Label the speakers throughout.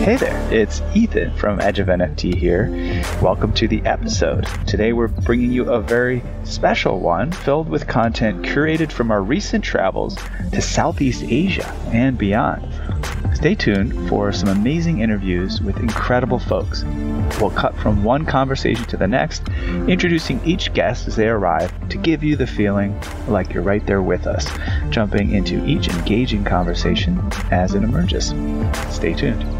Speaker 1: Hey there, it's Ethan from Edge of NFT here. Welcome to the episode. Today we're bringing you a very special one filled with content curated from our recent travels to Southeast Asia and beyond. Stay tuned for some amazing interviews with incredible folks. We'll cut from one conversation to the next, introducing each guest as they arrive to give you the feeling like you're right there with us, jumping into each engaging conversation as it emerges. Stay tuned.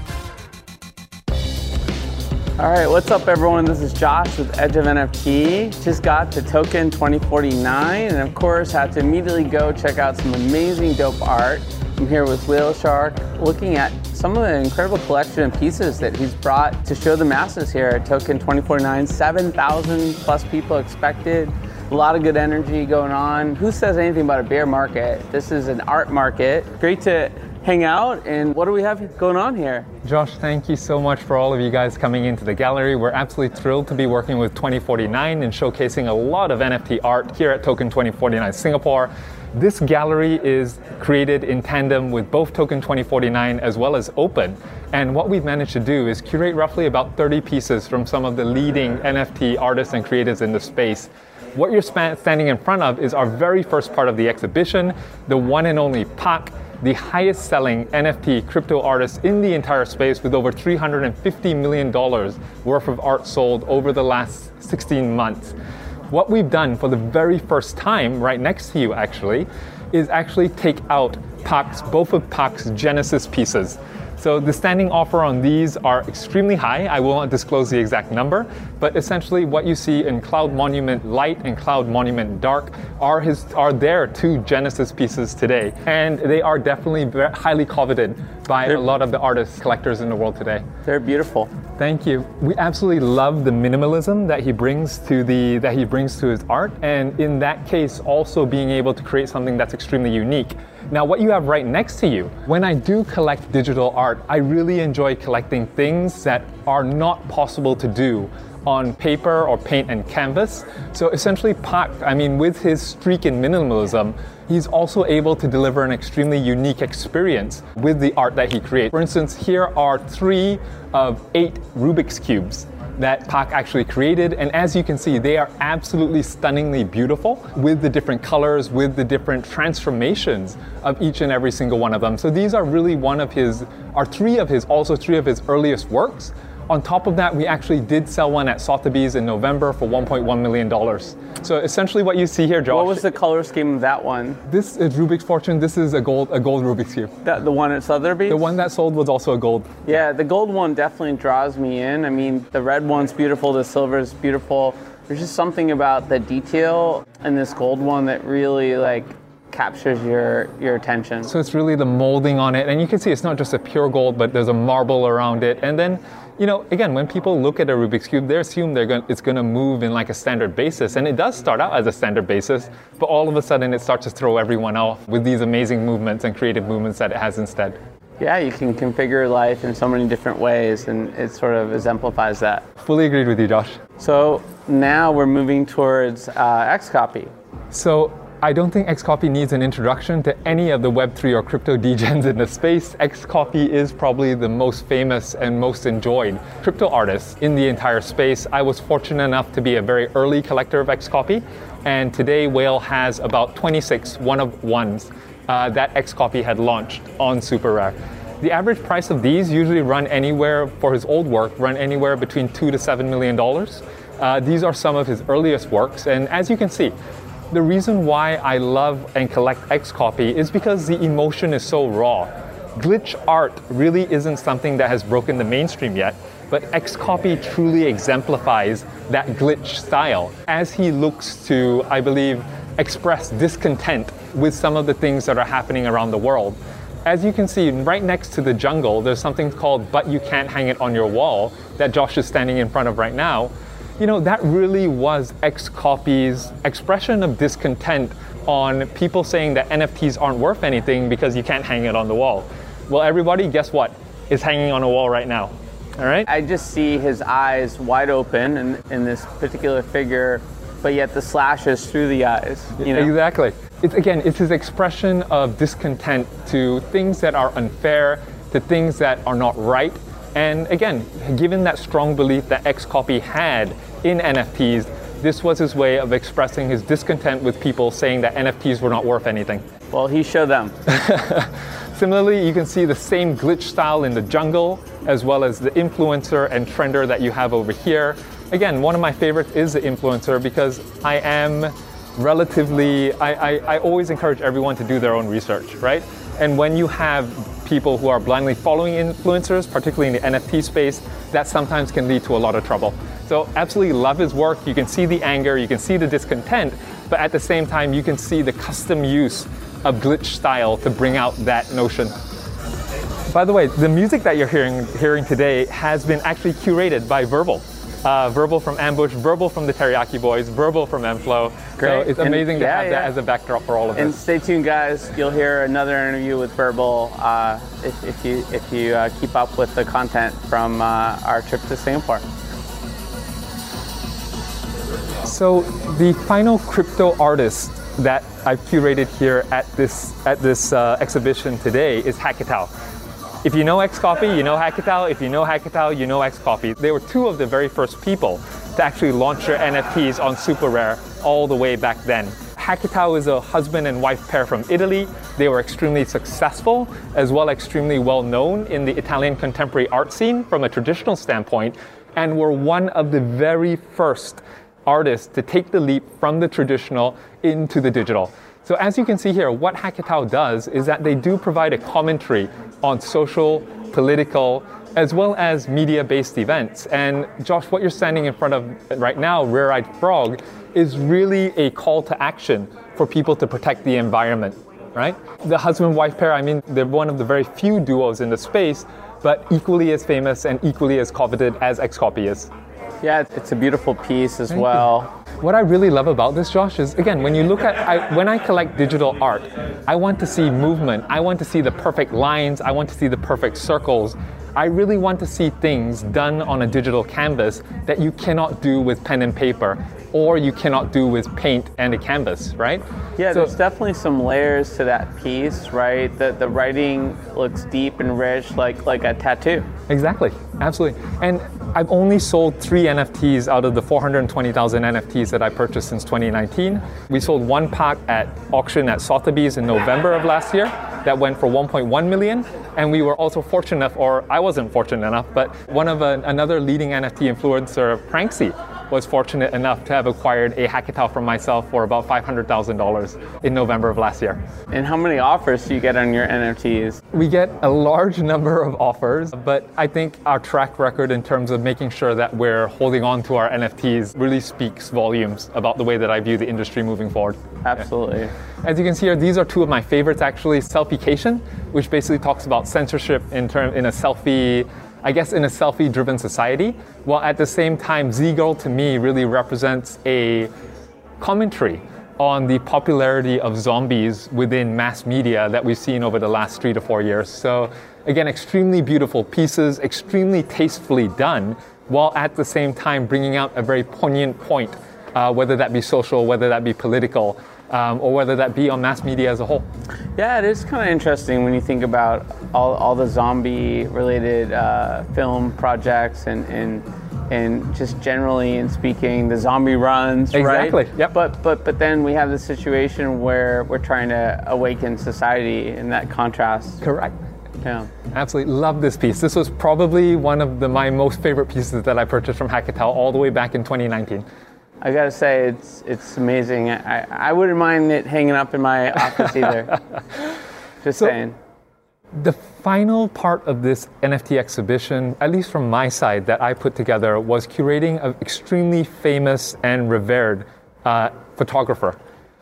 Speaker 2: All right, what's up, everyone? This is Josh with Edge of NFT. Just got to Token 2049, and of course, had to immediately go check out some amazing, dope art. I'm here with WhaleShark, looking at some of the incredible collection of pieces that he's brought to show the masses here at Token 2049. 7,000 plus people expected. A lot of good energy going on. Who says anything about a bear market? This is an art market. Great to hang out. And what do we have going on here?
Speaker 3: Josh, thank you so much for all of you guys coming into the gallery. We're absolutely thrilled to be working with 2049 and showcasing a lot of NFT art here at Token 2049 Singapore. This gallery is created in tandem with both Token 2049 as well as Open. And what we've managed to do is curate roughly about 30 pieces from some of the leading NFT artists and creators in the space. What you're standing in front of is our very first part of the exhibition, the one and only Pak the highest selling NFT crypto artist in the entire space with over $350 million worth of art sold over the last 16 months. What we've done for the very first time, right next to you actually, is actually take out Pak's, both of Pak's Genesis pieces. So the standing offer on these are extremely high. I will not disclose the exact number, but essentially what you see in Cloud Monument Light and Cloud Monument Dark are his are their two Genesis pieces today, and they are definitely highly coveted by they're, a lot of the artists collectors in the world today.
Speaker 2: They're beautiful.
Speaker 3: Thank you. We absolutely love the minimalism that he brings to the that he brings to his art, and in that case, also being able to create something that's extremely unique. Now, what you have right next to you, when I do collect digital art, I really enjoy collecting things that are not possible to do on paper or paint and canvas. So essentially, Pak, I mean, with his streak in minimalism, he's also able to deliver an extremely unique experience with the art that he creates. For instance, here are three of eight Rubik's Cubes that Pak actually created. And as you can see, they are absolutely stunningly beautiful with the different colors, with the different transformations of each and every single one of them. So these are really one of his, are three of his, also three of his earliest works. On top of that, we actually did sell one at Sotheby's in November for $1.1 million. So essentially what you see here, Josh.
Speaker 2: What was the color scheme of that one?
Speaker 3: This is Rubik's Fortune. This is a gold, a gold Rubik's Cube.
Speaker 2: That, the one at Sotheby's?
Speaker 3: The one that sold was also a gold.
Speaker 2: Yeah, the gold one definitely draws me in. I mean, the red one's beautiful, the silver is beautiful. There's just something about the detail in this gold one that really like captures your your attention.
Speaker 3: So it's really the molding on it, and you can see it's not just a pure gold, but there's a marble around it, and then you know, again, when people look at a Rubik's Cube, they assume they're going, it's going to move in like a standard basis. And it does start out as a standard basis, but all of a sudden it starts to throw everyone off with these amazing movements and creative movements that it has instead.
Speaker 2: Yeah, you can configure life in so many different ways, and it sort of exemplifies that.
Speaker 3: Fully agreed with you, Josh.
Speaker 2: So now we're moving towards uh, Xcopy.
Speaker 3: So I don't think Xcopy needs an introduction to any of the Web3 or crypto degens in the space. Xcopy is probably the most famous and most enjoyed crypto artist in the entire space. I was fortunate enough to be a very early collector of Xcopy, and today Whale has about 26 one of ones uh, that Xcopy had launched on SuperRare. The average price of these usually run anywhere for his old work, run anywhere between two to seven million dollars. Uh, these are some of his earliest works, and as you can see, the reason why I love and collect Xcopy is because the emotion is so raw. Glitch art really isn't something that has broken the mainstream yet, but Xcopy truly exemplifies that glitch style as he looks to, I believe, express discontent with some of the things that are happening around the world. As you can see, right next to the jungle, there's something called But You Can't Hang It on Your Wall that Josh is standing in front of right now. You know, that really was XCopy's expression of discontent on people saying that NFTs aren't worth anything because you can't hang it on the wall. Well, everybody, guess what? Is hanging on a wall right now. All right?
Speaker 2: I just see his eyes wide open in, in this particular figure, but yet the slashes through the eyes. You know?
Speaker 3: Exactly. It's, again, it's his expression of discontent to things that are unfair, to things that are not right. And again, given that strong belief that XCopy had in NFTs, this was his way of expressing his discontent with people saying that NFTs were not worth anything.
Speaker 2: Well, he showed them.
Speaker 3: Similarly, you can see the same glitch style in the jungle, as well as the influencer and trender that you have over here. Again, one of my favorites is the influencer because I am relatively, I, I, I always encourage everyone to do their own research, right? And when you have people who are blindly following influencers, particularly in the NFT space, that sometimes can lead to a lot of trouble. So, absolutely love his work. You can see the anger, you can see the discontent, but at the same time, you can see the custom use of glitch style to bring out that notion. By the way, the music that you're hearing, hearing today has been actually curated by Verbal uh, Verbal from Ambush, Verbal from the Teriyaki Boys, Verbal from m-flo.
Speaker 2: Great.
Speaker 3: So it's amazing
Speaker 2: And-
Speaker 3: to
Speaker 2: yeah,
Speaker 3: have that as a backdrop for all of us.
Speaker 2: And
Speaker 3: this.
Speaker 2: stay tuned, guys. You'll hear another interview with Verbal uh, if, if you if you uh, keep up with the content from uh, our trip to Singapore.
Speaker 3: So the final crypto artist that I've curated here at this at this uh, exhibition today is Hackatao. If you know Xcopy, you know Hackatao. If you know Hackatao, you know Xcopy. They were two of the very first people to actually launch their NFTs on SuperRare all the way back then. Hackatao is a husband and wife pair from Italy. They were extremely successful, as well extremely well known in the Italian contemporary art scene from a traditional standpoint, and were one of the very first artists to take the leap from the traditional into the digital. So as you can see here, what Hackatao does is that they do provide a commentary on social, political, as well as media-based events. And Josh, what you're standing in front of right now, Rare Eyed Frog, is really a call to action for people to protect the environment, right? The husband-wife pair, I mean, they're one of the very few duos in the space, but equally as famous and equally as coveted as Xcopy is.
Speaker 2: Yeah, it's- a beautiful piece as well.
Speaker 3: What I really love about this, Josh, is again, when you look at, I, when I collect digital art, I want to see movement. I want to see the perfect lines. I want to see the perfect circles. I really want to see things done on a digital canvas that you cannot do with pen and paper, or you cannot do with paint and a canvas, right?
Speaker 2: Yeah,
Speaker 3: So-
Speaker 2: there's definitely some layers to that piece, right? The the writing looks deep and rich, like like a tattoo.
Speaker 3: Exactly, absolutely. And I've only sold three NFTs out of the 420,000 NFTs that I purchased since 2019. We sold one Pak at auction at Sotheby's in November of last year that went for 1.1 million. And we were also fortunate enough, or I wasn't fortunate enough, but one of a, another leading NFT influencer, Pranksy, was fortunate enough to have acquired a Hackatao from myself for about $500,000 in November of last year.
Speaker 2: And how many offers do you get on your NFTs?
Speaker 3: We get a large number of offers, but I think our track record in terms of making sure that we're holding on to our NFTs really speaks volumes about the way that I view the industry moving forward.
Speaker 2: Absolutely.
Speaker 3: As you can see here, these are two of my favorites actually. Selfiecation, which basically talks about censorship in term in a selfie, I guess in a selfie-driven society. While at the same time, Z-Girl to me really represents a commentary on the popularity of zombies within mass media that we've seen over the last three to four years. So again, extremely beautiful pieces, extremely tastefully done, while at the same time bringing out a very poignant point, uh, whether that be social, whether that be political, um, or whether that be on mass media as a whole.
Speaker 2: Yeah, it is kind of interesting when you think about all, all the zombie related uh, film projects and, and and just generally in speaking, the zombie runs,
Speaker 3: Exactly,
Speaker 2: right?
Speaker 3: yep.
Speaker 2: But but but then we have the situation where we're trying to awaken society in that contrast.
Speaker 3: Correct.
Speaker 2: Yeah.
Speaker 3: Absolutely love this piece. This was probably one of the, my most favorite pieces that I purchased from Hackatao all the way back in 2019.
Speaker 2: I gotta say, it's it's amazing. I, I wouldn't mind it hanging up in my office either. Just
Speaker 3: So-
Speaker 2: saying.
Speaker 3: The final part of this NFT exhibition, at least from my side, that I put together was curating an extremely famous and revered uh, photographer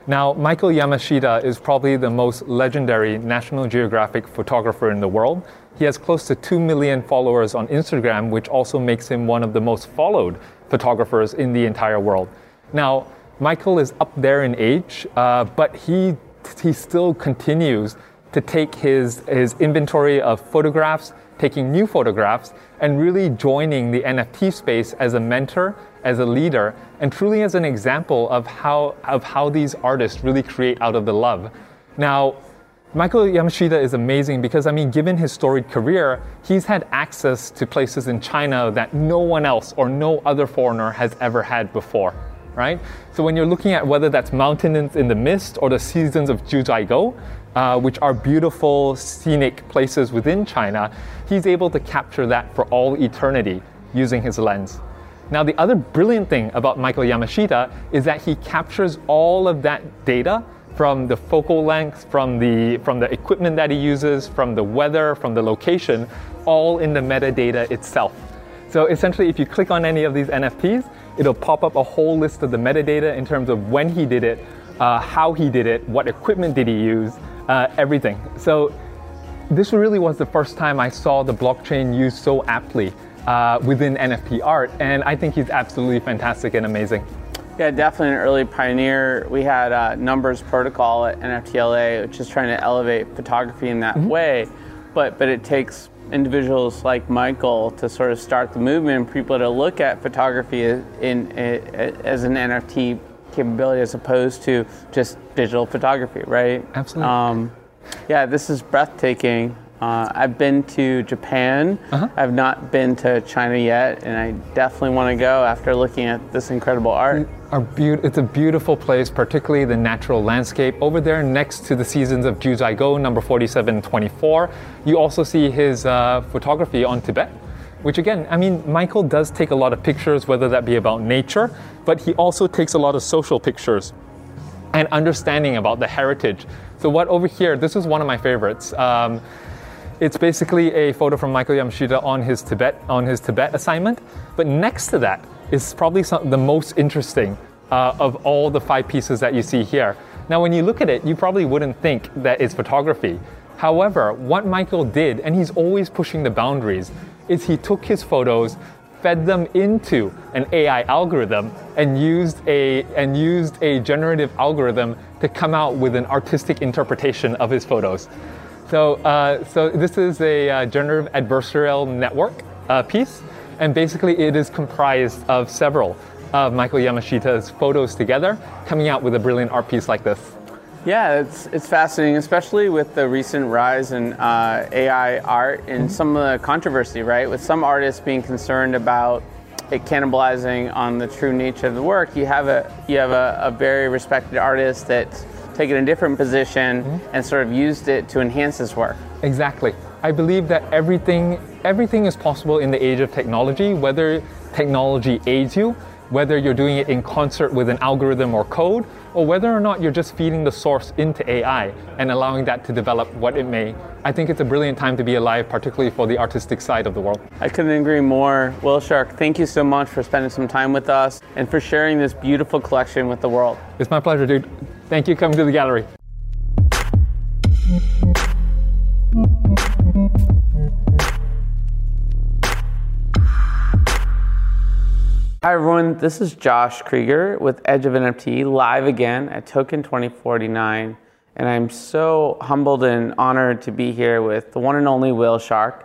Speaker 3: Now, Michael Yamashita is probably the most legendary National Geographic photographer in the world. He has close to 2 million followers on Instagram, which also makes him one of the most followed photographers in the entire world. Now, Michael is up there in age, uh, but he, he still continues to take his, his inventory of photographs, taking new photographs, and really joining the NFT space as a mentor, as a leader, and truly as an example of how, of how these artists really create out of the love. Now, Michael Yamashita is amazing because, I mean, given his storied career, he's had access to places in China that no one else or no other foreigner has ever had before, right? So when you're looking at whether that's mountains in the mist or the seasons of Jiuzhaigou, uh, which are beautiful, scenic places within China, he's able to capture that for all eternity using his lens. Now, the other brilliant thing about Michael Yamashita is that he captures all of that data from the focal length, from the, from the equipment that he uses, from the weather, from the location, all in the metadata itself. So essentially, if you click on any of these NFTs, it'll pop up a whole list of the metadata in terms of when he did it, uh, how he did it, what equipment did he use, uh, everything. So this really was the first time I saw the blockchain used so aptly uh, within NFT art, and I think he's absolutely fantastic and amazing.
Speaker 2: Yeah, definitely an early pioneer. We had uh, Numbers Protocol at NFTLA, which is trying to elevate photography in that mm-hmm. way, but but it takes individuals like Michael to sort of start the movement and people to look at photography in, in, as an NFT capability as opposed to just digital photography, right?
Speaker 3: Absolutely. Um,
Speaker 2: yeah, this is breathtaking. Uh, I've been to Japan. Uh-huh. I've not been to China yet, and I definitely want to go after looking at this incredible art.
Speaker 3: Be- it's a beautiful place, particularly the natural landscape. Over there, next to the seasons of Jiuzhaigou, number 4724, you also see his uh, photography on Tibet. Which again, I mean, Michael does take a lot of pictures, whether that be about nature, but he also takes a lot of social pictures and understanding about the heritage. So, what over here, this is one of my favorites. Um, it's basically a photo from Michael Yamashita on his Tibet on his Tibet assignment. But next to that is probably some, the most interesting uh, of all the five pieces that you see here. Now, when you look at it, you probably wouldn't think that it's photography. However, what Michael did, and he's always pushing the boundaries, is he took his photos, fed them into an AI algorithm, and used a and used a generative algorithm to come out with an artistic interpretation of his photos. So, uh, so this is a uh, generative adversarial network uh, piece, and basically it is comprised of several of Michael Yamashita's photos together, coming out with a brilliant art piece like this.
Speaker 2: Yeah, it's, it's fascinating, especially with the recent rise in uh, AI art and mm-hmm. some of the controversy, right? With some artists being concerned about it cannibalizing on the true nature of the work. You have a you have a, a very respected artist that's taken a different position mm-hmm. and sort of used it to enhance his work.
Speaker 3: Exactly. I believe that everything everything is possible in the age of technology, whether technology aids you, whether you're doing it in concert with an algorithm or code, or whether or not you're just feeding the source into AI and allowing that to develop what it may. I think it's a brilliant time to be alive, particularly for the artistic side of the world.
Speaker 2: I couldn't agree more. WhaleShark, thank you so much for spending some time with us and for sharing this beautiful collection with the world.
Speaker 3: It's my pleasure, dude. Thank you coming to the gallery.
Speaker 2: Hi everyone, this is Josh Kriger with Edge of NFT live again at Token 2049. And I'm so humbled and honored to be here with the one and only WhaleShark.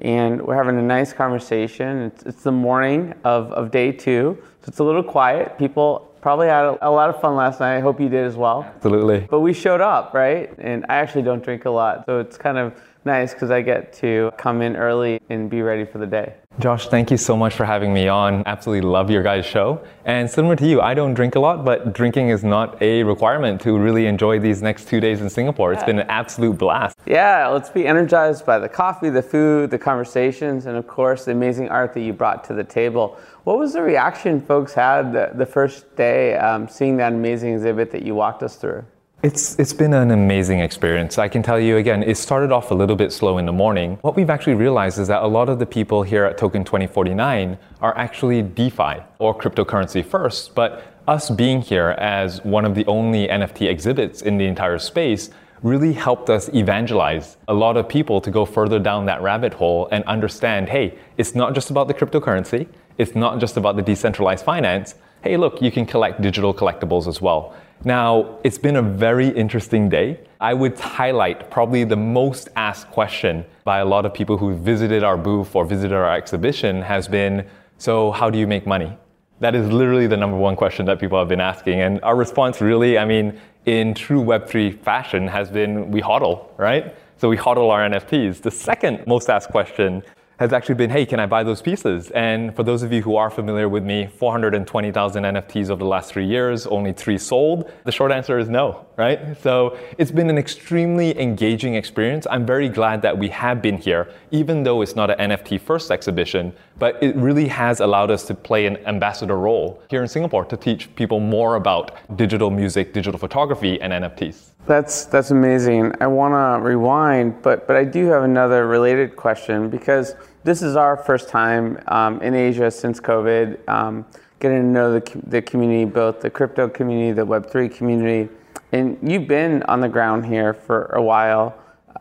Speaker 2: And we're having a nice conversation. It's, it's the morning of, of day two, so it's a little quiet. People Probably had a, a, lot of fun last night. I hope you did as well.
Speaker 3: Absolutely.
Speaker 2: But we showed up, right? And I actually don't drink a lot, so it's kind of nice because I get to come in early and be ready for the day.
Speaker 3: Josh, thank you so much for having me on. Absolutely love your guys' show. And similar to you, I don't drink a lot, but drinking is not a requirement to really enjoy these next two days in Singapore. It's been an absolute blast.
Speaker 2: Yeah, let's be energized by the coffee, the food, the conversations, and of course, the amazing art that you brought to the table. What was the reaction folks had the, the first day um, seeing that amazing exhibit that you walked us through?
Speaker 3: It's, it's been an amazing experience. I can tell you again, it started off a little bit slow in the morning. What we've actually realized is that a lot of the people here at Token 2049 are actually DeFi or cryptocurrency first, but us being here as one of the only NFT exhibits in the entire space really helped us evangelize a lot of people to go further down that rabbit hole and understand hey, it's not just about the cryptocurrency, it's not just about the decentralized finance. Hey, look, you can collect digital collectibles as well. Now, it's been a very interesting day. I would highlight probably the most asked question by a lot of people who visited our booth or visited our exhibition has been so, how do you make money? That is literally the number one question that people have been asking. And our response, really, I mean, in true Web3 fashion, has been we hodl, right? So we hodl our NFTs. The second most asked question has actually been, hey, can I buy those pieces? And for those of you who are familiar with me, 420,000 NFTs over the last three years, only three sold. The short answer is no, right? So it's been an extremely engaging experience. I'm very glad that we have been here, even though it's not an NFT first exhibition, but it really has allowed us to play an ambassador role here in Singapore to teach people more about digital music, digital photography, and NFTs.
Speaker 2: That's that's amazing. I want to rewind, but but I do have another related question because this is our first time um, in Asia since COVID, um, getting to know the the community, both the crypto community, the Web three community, and you've been on the ground here for a while.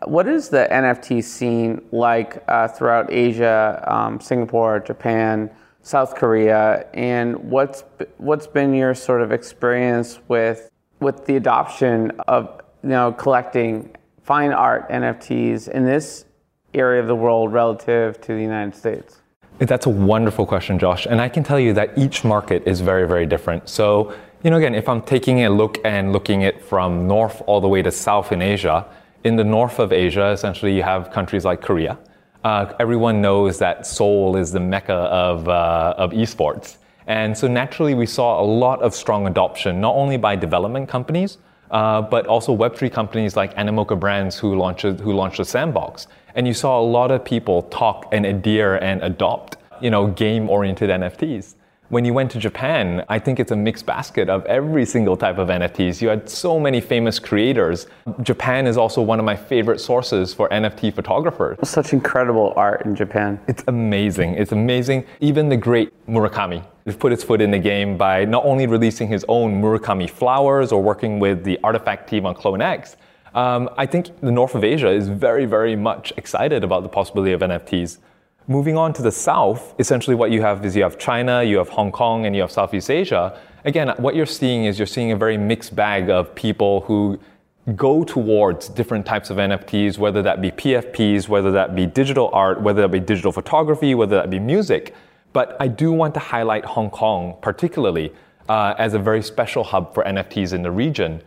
Speaker 2: What is the NFT scene like uh, throughout Asia, um, Singapore, Japan, South Korea, and what's what's been your sort of experience with with the adoption of you know collecting fine art NFTs in this area of the world relative to the United States?
Speaker 3: That's a wonderful question, Josh. And I can tell you that each market is very, very different. So, you know, again, if I'm taking a look and looking at from north all the way to south in Asia, in the north of Asia, essentially you have countries like Korea. Uh, everyone knows that Seoul is the mecca of, uh, of esports. And so naturally, we saw a lot of strong adoption, not only by development companies, uh, but also Web3 companies like Animoca Brands who launched, who launched a sandbox. And you saw a lot of people talk and adhere and adopt, you know, game-oriented NFTs. When you went to Japan, I think it's a mixed basket of every single type of NFTs. You had so many famous creators. Japan is also one of my favorite sources for NFT photographers.
Speaker 2: Such incredible art in Japan.
Speaker 3: It's amazing. It's amazing. Even the great Murakami has put his foot in the game by not only releasing his own Murakami flowers or working with the RTFKT team on CloneX, um, I think the north of Asia is very, very much excited about the possibility of NFTs. Moving on to the south, essentially what you have is you have China, you have Hong Kong, and you have Southeast Asia. Again, what you're seeing is you're seeing a very mixed bag of people who go towards different types of NFTs, whether that be PFPs, whether that be digital art, whether that be digital photography, whether that be music. But I do want to highlight Hong Kong particularly uh, as a very special hub for NFTs in the region.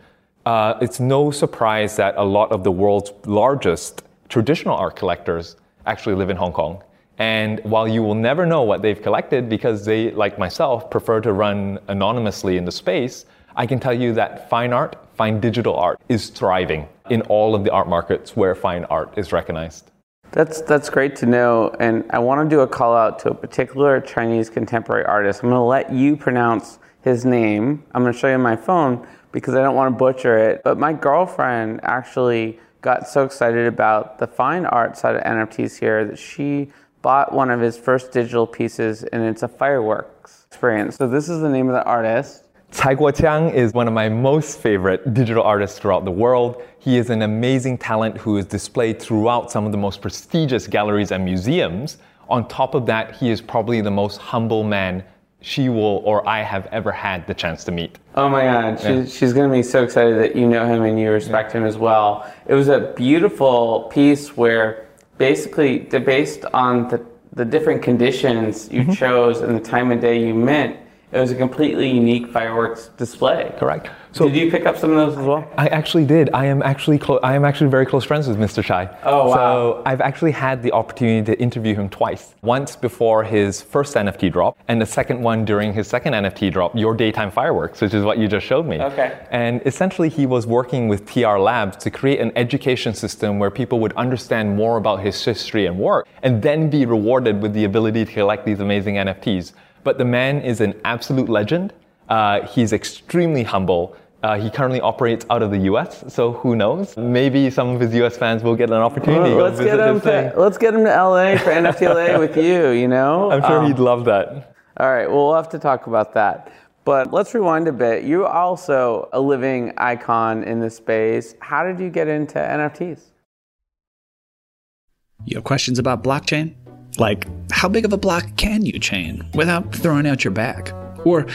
Speaker 3: Uh, it's no surprise that a lot of the world's largest traditional art collectors actually live in Hong Kong. And while you will never know what they've collected because they, like myself, prefer to run anonymously in the space, I can tell you that fine art, fine digital art, is thriving in all of the art markets where fine art is recognized.
Speaker 2: That's that's great to know, and I want to do a call out to a particular Chinese contemporary artist. I'm going to let you pronounce his name. I'm going to show you my phone because I don't want to butcher it. But my girlfriend actually got so excited about the fine art side of NFTs here that she bought one of his first digital pieces, and it's a fireworks experience. So this is the name of the artist.
Speaker 3: Cai Guoqiang is one of my most favorite digital artists throughout the world. He is an amazing talent who is displayed throughout some of the most prestigious galleries and museums. On top of that, he is probably the most humble man she will or I have ever had the chance to meet.
Speaker 2: Oh my God, she's, yeah. she's going to be so excited that you know him and you respect yeah. him as well. It was a beautiful piece where basically, based on the, the different conditions you mm-hmm. chose and the time of day you met, it was a completely unique fireworks display.
Speaker 3: Correct.
Speaker 2: So did you pick up some of those as well?
Speaker 3: I actually did. I am actually clo- I am actually very close friends with Mr. Cai.
Speaker 2: Oh wow!
Speaker 3: So I've actually had the opportunity to interview him twice. Once before his first NFT drop, and the second one during his second NFT drop, Your Daytime Fireworks, which is what you just showed me.
Speaker 2: Okay.
Speaker 3: And essentially, he was working with TR Labs to create an education system where people would understand more about his history and work, and then be rewarded with the ability to collect these amazing NFTs. But the man is an absolute legend. Uh, he's extremely humble Uh, he currently operates out of the U.S., so who knows? Maybe some of his U.S. fans will get an opportunity.
Speaker 2: Well, let's get him to let's get him to L.A. for NFTLA with you. You know,
Speaker 3: I'm sure um, he'd love that.
Speaker 2: All right, well, we'll have to talk about that. But let's rewind a bit. You're also a living icon in this space. How did you get into NFTs?
Speaker 4: You have questions about blockchain? Like, how big of a block can you chain without throwing out your back? Or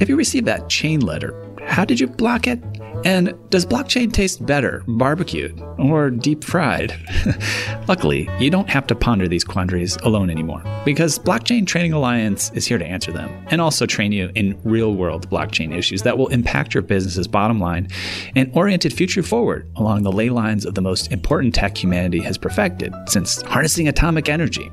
Speaker 4: if you receive that chain letter, how did you block it? And does blockchain taste better barbecued or deep fried? Luckily, you don't have to ponder these quandaries alone anymore because Blockchain Training Alliance is here to answer them and also train you in real world blockchain issues that will impact your business's bottom line and oriented future forward along the ley lines of the most important tech humanity has perfected since harnessing atomic energy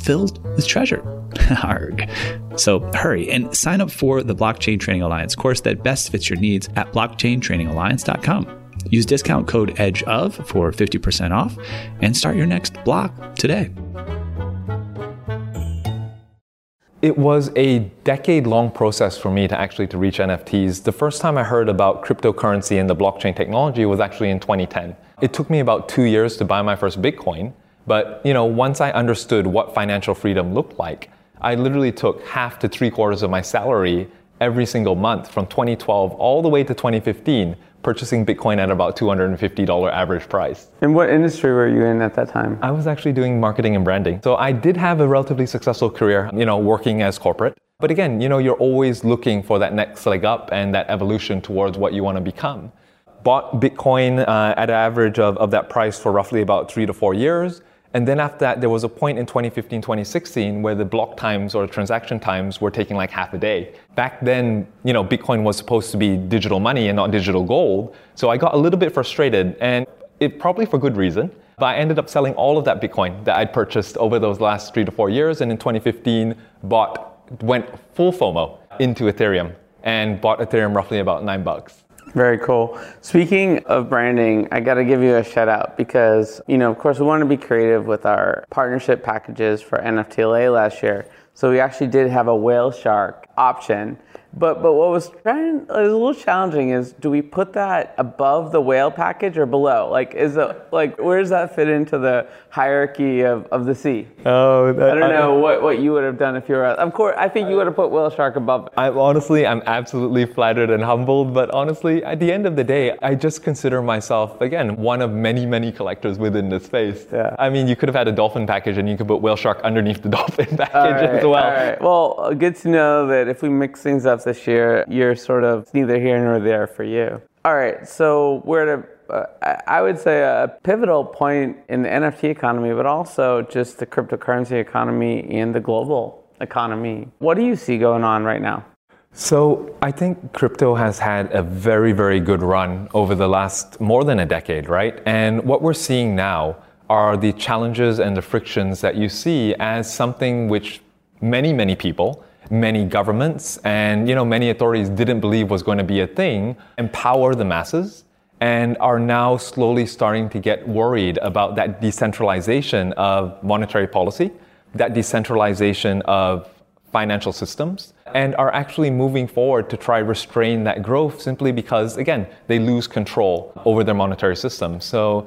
Speaker 4: filled with treasure. Arg. So hurry and sign up for the Blockchain Training Alliance course that best fits your needs at blockchaintrainingalliance.com. Use discount code EDGEOF for 50% off and start your next block today.
Speaker 3: It was a decade long process for me to actually to reach NFTs. The first time I heard about cryptocurrency and the blockchain technology was actually in 2010. It took me about 2 years to buy my first Bitcoin, but you know, once I understood what financial freedom looked like, I literally took half to 3 quarters of my salary every single month from 2012 all the way to 2015 purchasing Bitcoin at about $250 average price.
Speaker 2: And what industry were you in at that time?
Speaker 3: I was actually doing marketing and branding. So I did have a relatively successful career, you know, working as corporate. But again, you know, you're always looking for that next leg up and that evolution towards what you want to become. Bought Bitcoin uh, at an average of, of that price for roughly about three to four years and then after that, there was a point in 2015, 2016 where the block times or transaction times were taking like half a day. Back then, you know, Bitcoin was supposed to be digital money and not digital gold. So I got a little bit frustrated and it probably for good reason. But I ended up selling all of that Bitcoin that I'd purchased over those last three to four years. And in 2015, bought, went full FOMO into Ethereum and bought Ethereum roughly about nine bucks.
Speaker 2: Very cool. Speaking of branding, I got to give you a shout out because, you know, of course, we want to be creative with our partnership packages for NFTLA last year. So we actually did have a whale shark option but but what was trying it was a little challenging is do we put that above the whale package or below? Like is it like where does that fit into the hierarchy of, of the sea? Oh, that, I don't know I, what, what you would have done if you were. Of course, I think you would have put whale shark above. It.
Speaker 3: I honestly, I'm absolutely flattered and humbled. But honestly, at the end of the day, I just consider myself again one of many many collectors within this space. Yeah. I mean, you could have had a dolphin package and you could put whale shark underneath the dolphin package right, as well. All right.
Speaker 2: Well, good to know that if we mix things up this year, you're sort of neither here nor there for you. All right, so we're at a, uh, I would say a pivotal point in the NFT economy, but also just the cryptocurrency economy and the global economy. What do you see going on right now?
Speaker 3: So, I think crypto has had a very, very good run over the last more than a decade, right? And what we're seeing now are the challenges and the frictions that you see as something which many, many people many governments and you know many authorities didn't believe was going to be a thing empower the masses and are now slowly starting to get worried about that decentralization of monetary policy that decentralization of financial systems and are actually moving forward to try restrain that growth simply because again they lose control over their monetary system. So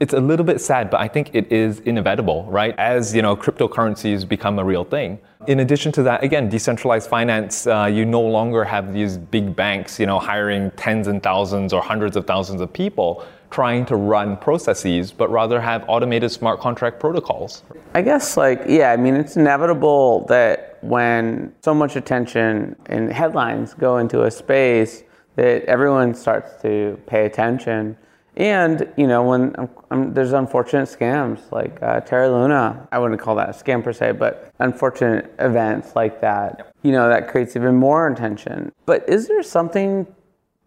Speaker 3: it's a little bit sad, but I think it is inevitable, right? As you know, cryptocurrencies become a real thing. In addition to that, again, decentralized finance, uh, you no longer have these big banks, you know, hiring tens and thousands or hundreds of thousands of people trying to run processes, but rather have automated smart contract protocols.
Speaker 2: I guess, like, yeah, I mean, it's inevitable that when so much attention and headlines go into a space, that everyone starts to pay attention and you know when um, um, there's unfortunate scams like uh, Terra Luna, I wouldn't call that a scam per se, but unfortunate events like that, yep. you know, that creates even more attention. But is there something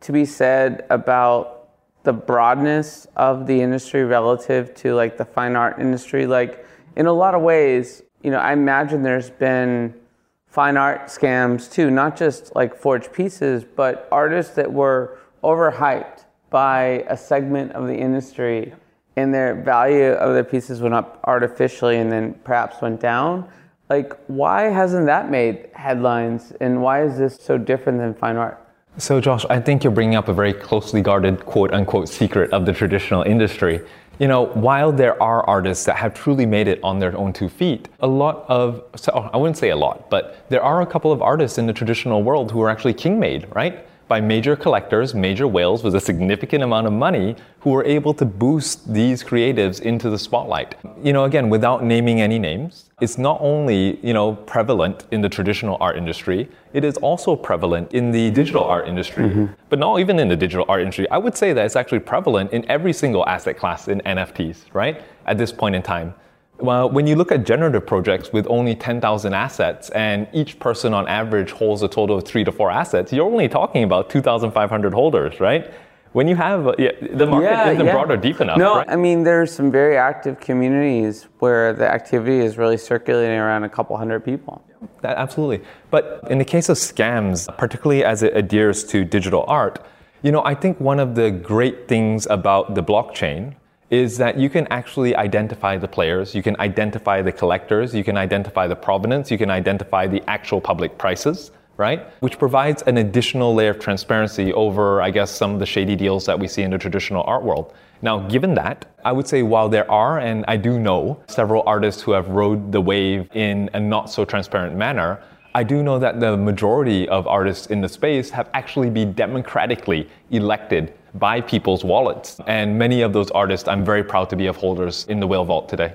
Speaker 2: to be said about the broadness of the industry relative to like the fine art industry? Like in a lot of ways, you know, I imagine there's been fine art scams too, not just like forged pieces, but artists that were overhyped by a segment of the industry and their value of their pieces went up artificially and then perhaps went down. Like, why hasn't that made headlines and why is this so different than fine art?
Speaker 3: So, Josh, I think you're bringing up a very closely guarded quote unquote secret of the traditional industry. You know, while there are artists that have truly made it on their own two feet, a lot of, so I wouldn't say a lot, but there are a couple of artists in the traditional world who are actually king made, right? By major collectors, major whales with a significant amount of money who were able to boost these creatives into the spotlight. You know, again, without naming any names, it's not only, you know, prevalent in the traditional art industry, it is also prevalent in the digital art industry. Mm-hmm. But not even in the digital art industry. I would say that it's actually prevalent in every single asset class in NFTs, right? At this point in time. Well, when you look at generative projects with only 10,000 assets and each person on average holds a total of three to four assets, you're only talking about 2,500 holders, right? When you have uh, yeah, the market yeah, isn't yeah. broad or deep enough.
Speaker 2: No,
Speaker 3: right?
Speaker 2: I mean there's some very active communities where the activity is really circulating around a couple hundred people.
Speaker 3: That, absolutely. But in the case of scams, particularly as it adheres to digital art, you know, I think one of the great things about the blockchain is that you can actually identify the players, you can identify the collectors, you can identify the provenance, you can identify the actual public prices, right? Which provides an additional layer of transparency over, I guess, some of the shady deals that we see in the traditional art world. Now, given that, I would say while there are, and I do know, several artists who have rode the wave in a not so transparent manner, I do know that the majority of artists in the space have actually been democratically elected by people's wallets. And many of those artists, I'm very proud to be of holders in the Whale Vault today.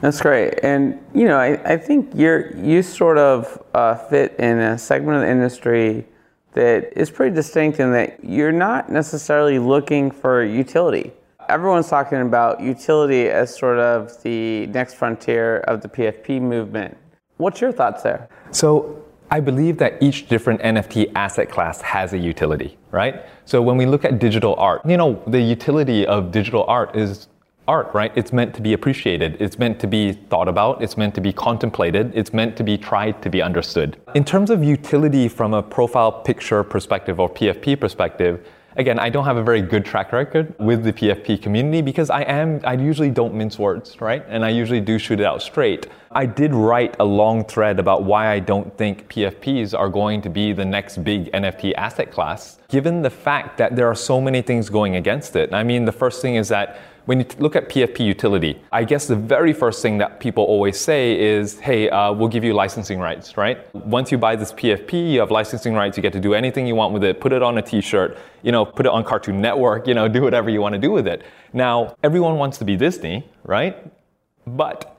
Speaker 2: That's great. And, you know, I, I think you're, you sort of uh, fit in a segment of the industry that is pretty distinct in that you're not necessarily looking for utility. Everyone's talking about utility as sort of the next frontier of the PFP movement. What's your thoughts there?
Speaker 3: So, I believe that each different NFT asset class has a utility, right? So when we look at digital art, you know, the utility of digital art is art, right? It's meant to be appreciated. It's meant to be thought about. It's meant to be contemplated. It's meant to be tried to be understood. In terms of utility from a profile picture perspective or PFP perspective, again, I don't have a very good track record with the PFP community because I am, I usually don't mince words, right? And I usually do shoot it out straight. I did write a long thread about why I don't think PFPs are going to be the next big NFT asset class, given the fact that there are so many things going against it. I mean, the first thing is that when you look at PFP utility, I guess the very first thing that people always say is, hey, uh, we'll give you licensing rights, right? Once you buy this PFP, you have licensing rights, you get to do anything you want with it, put it on a t shirt, you know, put it on Cartoon Network, you know, do whatever you want to do with it. Now, everyone wants to be Disney, right? But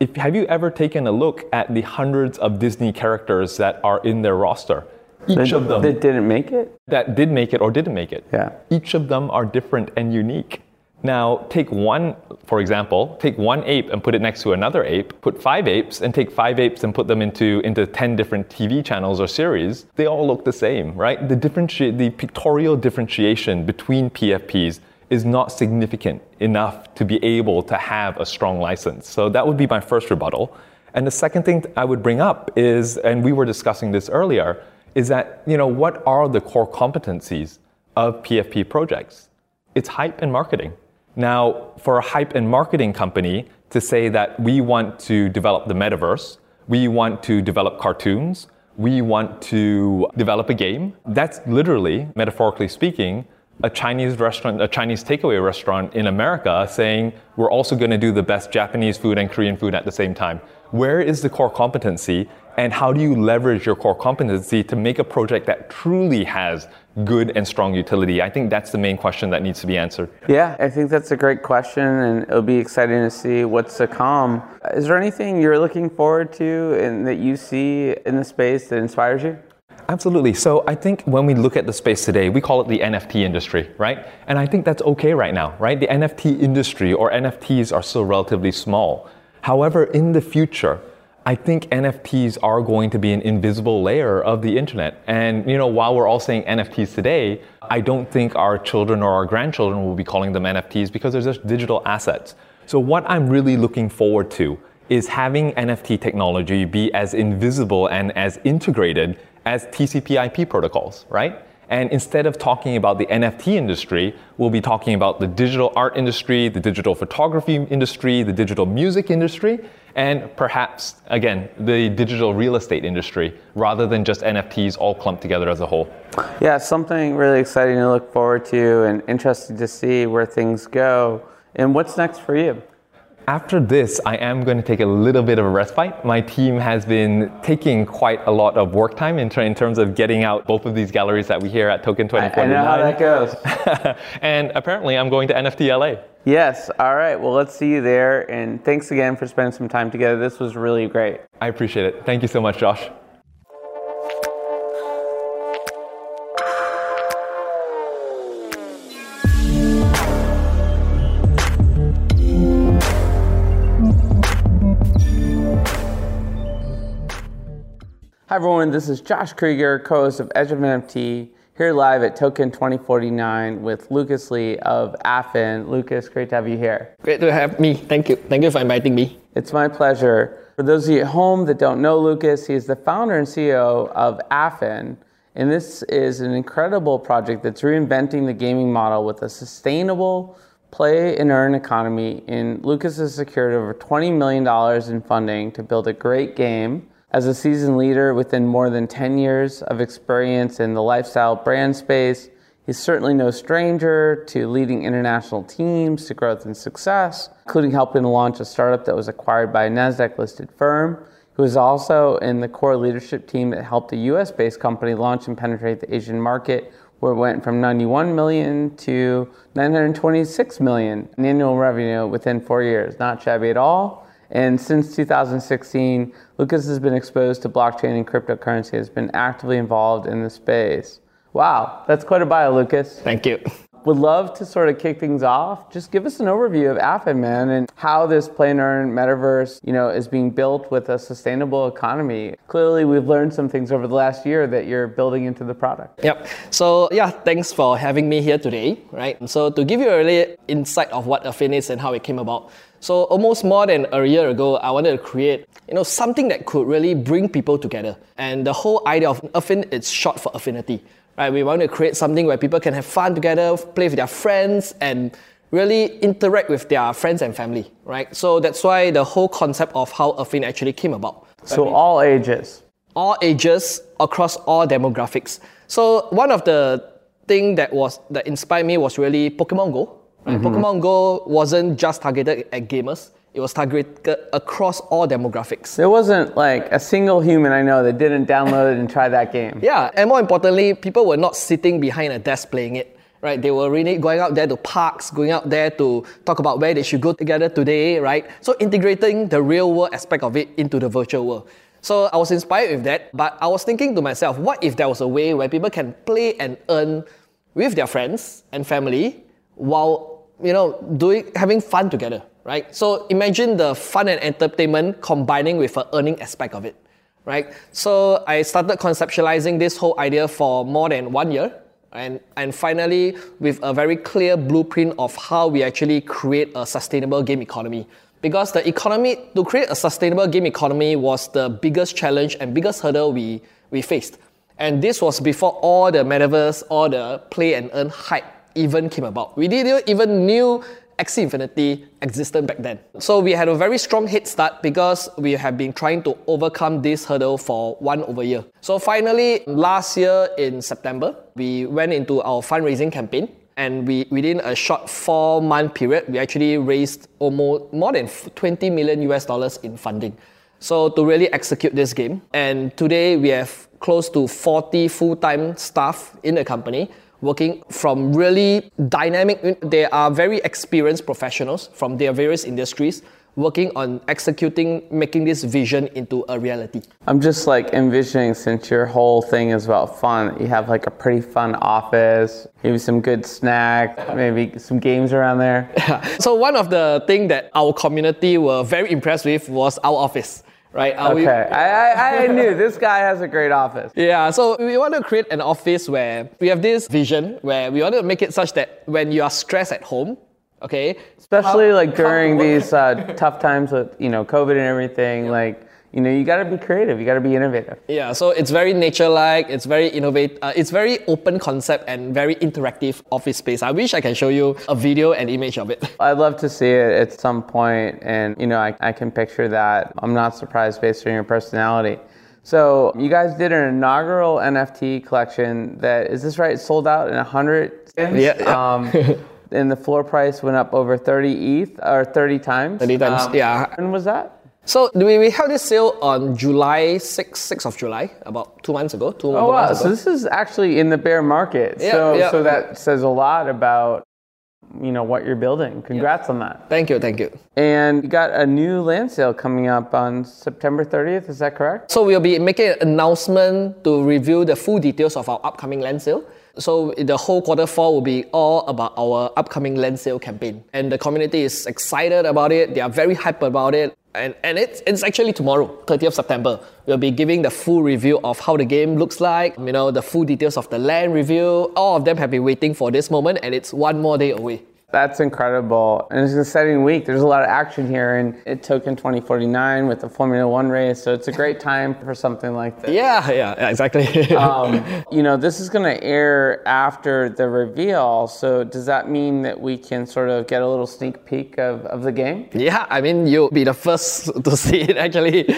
Speaker 3: if, have you ever taken a look at the hundreds of Disney characters that are in their roster?
Speaker 2: Each that, of them that didn't make it?
Speaker 3: That did make it or didn't make it.
Speaker 2: Yeah.
Speaker 3: Each of them are different and unique. Now, take one, for example, take one ape and put it next to another ape, put five apes and take five apes and put them into, into 10 different TV channels or series. They all look the same, right? The, differenti- the pictorial differentiation between PFPs is not significant enough to be able to have a strong license. So that would be my first rebuttal. And the second thing I would bring up is, and we were discussing this earlier, is that, you know, what are the core competencies of PFP projects? It's hype and marketing now, for a hype and marketing company to say that we want to develop the metaverse, we want to develop cartoons, we want to develop a game, that's literally, metaphorically speaking, a Chinese restaurant, a Chinese takeaway restaurant in America saying we're also going to do the best Japanese food and Korean food at the same time. Where is the core competency and how do you leverage your core competency to make a project that truly has good and strong utility? I think that's the main question that needs to be answered.
Speaker 2: Yeah, I think that's a great question, and it'll be exciting to see what's to come. Is there anything you're looking forward to and that you see in the space that inspires you?
Speaker 3: Absolutely. So I think when we look at the space today, we call it the NFT industry, right? And I think that's okay right now, right? The NFT industry or NFTs are still relatively small. However, in the future, I think NFTs are going to be an invisible layer of the internet. And you know, while we're all saying NFTs today, I don't think our children or our grandchildren will be calling them NFTs because they're just digital assets. So what I'm really looking forward to
Speaker 5: is having NFT technology be as invisible and as integrated as TCP/IP protocols, right? And instead of talking about the NFT industry, we'll be talking about the digital art industry, the digital photography industry, the digital music industry, and perhaps, again, the digital real estate industry, rather than just NFTs all clumped together as a whole.
Speaker 2: Yeah, something really exciting to look forward to and interesting to see where things go. And what's next for you?
Speaker 5: After this, I am going to take a little bit of a respite. My team has been taking quite a lot of work time in, in terms of getting out both of these galleries that we hear at Token 2049.
Speaker 2: I, I know how that goes.
Speaker 5: and apparently, I'm going to NFT LA.
Speaker 2: Yes. All right. Well, let's see you there. And thanks again for spending some time together. This was really great.
Speaker 5: I appreciate it. Thank you so much, Josh.
Speaker 2: Hi everyone, this is Josh Kriger, co-host of Edge of NFT, here live at Token 2049 with Lucaz Lee of Affyn. Lucaz, great to have you here.
Speaker 6: Great to have me. Thank you. Thank you for inviting me.
Speaker 2: It's my pleasure. For those of you at home that don't know Lucaz, he is the founder and CEO of Affyn, and this is an incredible project that's reinventing the gaming model with a sustainable play and earn economy. And Lucaz has secured over $20 million in funding to build a great game as a seasoned leader within more than 10 years of experience in the lifestyle brand space, he's certainly no stranger to leading international teams to growth and success, including helping to launch a startup that was acquired by a NASDAQ listed firm. He was also in the core leadership team that helped a US based company launch and penetrate the Asian market, where it went from 91 million to 926 million in annual revenue within four years. Not shabby at all. And since 2016, Lucaz has been exposed to blockchain and cryptocurrency, has been actively involved in the space. Wow, that's quite a bio, Lucaz.
Speaker 6: Thank you.
Speaker 2: Would love to sort of kick things off. Just give us an overview of Affyn, man, and how this earn metaverse, you know, is being built with a sustainable economy. Clearly, we've learned some things over the last year that you're building into the product.
Speaker 6: Yep. So yeah, thanks for having me here today. Right. So to give you a really insight of what Affyn is and how it came about. So almost more than a year ago, I wanted to create, you know, something that could really bring people together. And the whole idea of Affyn, it's short for affinity. Right? We want to create something where people can have fun together, play with their friends, and really interact with their friends and family. Right? So that's why the whole concept of how Affyn actually came about.
Speaker 2: So all ages.
Speaker 6: All ages across all demographics. So one of the thing that was that inspired me was really Pokemon Go. Mm-hmm. Pokemon Go wasn't just targeted at gamers. It was targeted across all demographics.
Speaker 2: There wasn't like a single human I know that didn't download it and try that game.
Speaker 6: Yeah, and more importantly, people were not sitting behind a desk playing it. Right, they were really going out there to parks, going out there to talk about where they should go together today, right? So integrating the real world aspect of it into the virtual world. So I was inspired with that, but I was thinking to myself, what if there was a way where people can play and earn with their friends and family while you know, doing having fun together, right? So imagine the fun and entertainment combining with an earning aspect of it, right? So I started conceptualizing this whole idea for more than one year, and and finally with a very clear blueprint of how we actually create a sustainable game economy. Because the economy to create a sustainable game economy was the biggest challenge and biggest hurdle we we faced. And this was before all the metaverse, all the play and earn hype even came about. We didn't even knew Axie Infinity existed back then. So we had a very strong head start because we have been trying to overcome this hurdle for one over year. So finally, last year in September, we went into our fundraising campaign and we within a short four month period, we actually raised almost more than 20 million US dollars in funding. So to really execute this game, and today we have close to 40 full-time staff in the company working from really dynamic, they are very experienced professionals from their various industries working on executing, making this vision into a reality.
Speaker 2: I'm just like envisioning since your whole thing is about fun, you have like a pretty fun office, maybe some good snack, maybe some games around there.
Speaker 6: so one of the things that our community were very impressed with was our office right?
Speaker 2: Are okay, we... I, I, I knew this guy has a great office.
Speaker 6: Yeah, so we want to create an office where we have this vision where we want to make it such that when you are stressed at home, Okay,
Speaker 2: Especially like during these uh, tough times with you know COVID and everything. Like you know, you got to be creative. You got to be innovative.
Speaker 6: Yeah, so it's very nature-like. It's very innovative. Uh, it's very open concept and very interactive office space. I wish I can show you a video and image of it.
Speaker 2: I'd love to see it at some point, and you know, I, I can picture that. I'm not surprised based on your personality. So you guys did an inaugural NFT collection that is this right? Sold out in hundred.
Speaker 6: Yeah, yeah.
Speaker 2: Um, and the floor price went up over 30 ETH or 30 times.
Speaker 6: 30 times,
Speaker 2: Um,
Speaker 6: yeah.
Speaker 2: When was that?
Speaker 6: So we, we held this sale on July 6th, 6th of July, about two months ago. Two,
Speaker 2: Oh
Speaker 6: two
Speaker 2: wow!
Speaker 6: months
Speaker 2: So this is actually in the bear market.
Speaker 6: Yeah,
Speaker 2: so
Speaker 6: yeah.
Speaker 2: so that says a lot about you know what you're building. Congrats on that.
Speaker 6: Thank you, thank you.
Speaker 2: And you got a new land sale coming up on September 30th. Is that correct?
Speaker 6: So we'll be making an announcement to reveal the full details of our upcoming land sale. So the whole quarter four will be all about our upcoming land sale campaign. And the community is excited about it. They are very hyped about it. And, and it's, it's actually tomorrow, 30th September. We'll be giving the full review of how the game looks like, you know, the full details of the land review. All of them have been waiting for this moment and it's one more day away.
Speaker 2: That's incredible. And it's an exciting week. There's a lot of action here and it Token 2049 with the Formula One race. So it's a great time for something like this.
Speaker 6: Yeah, yeah, exactly.
Speaker 2: Um, you know, this is going to air after the reveal. So does that mean that we can sort of get a little sneak peek of, of the game?
Speaker 6: yeah, I mean, you'll be the first to see it actually.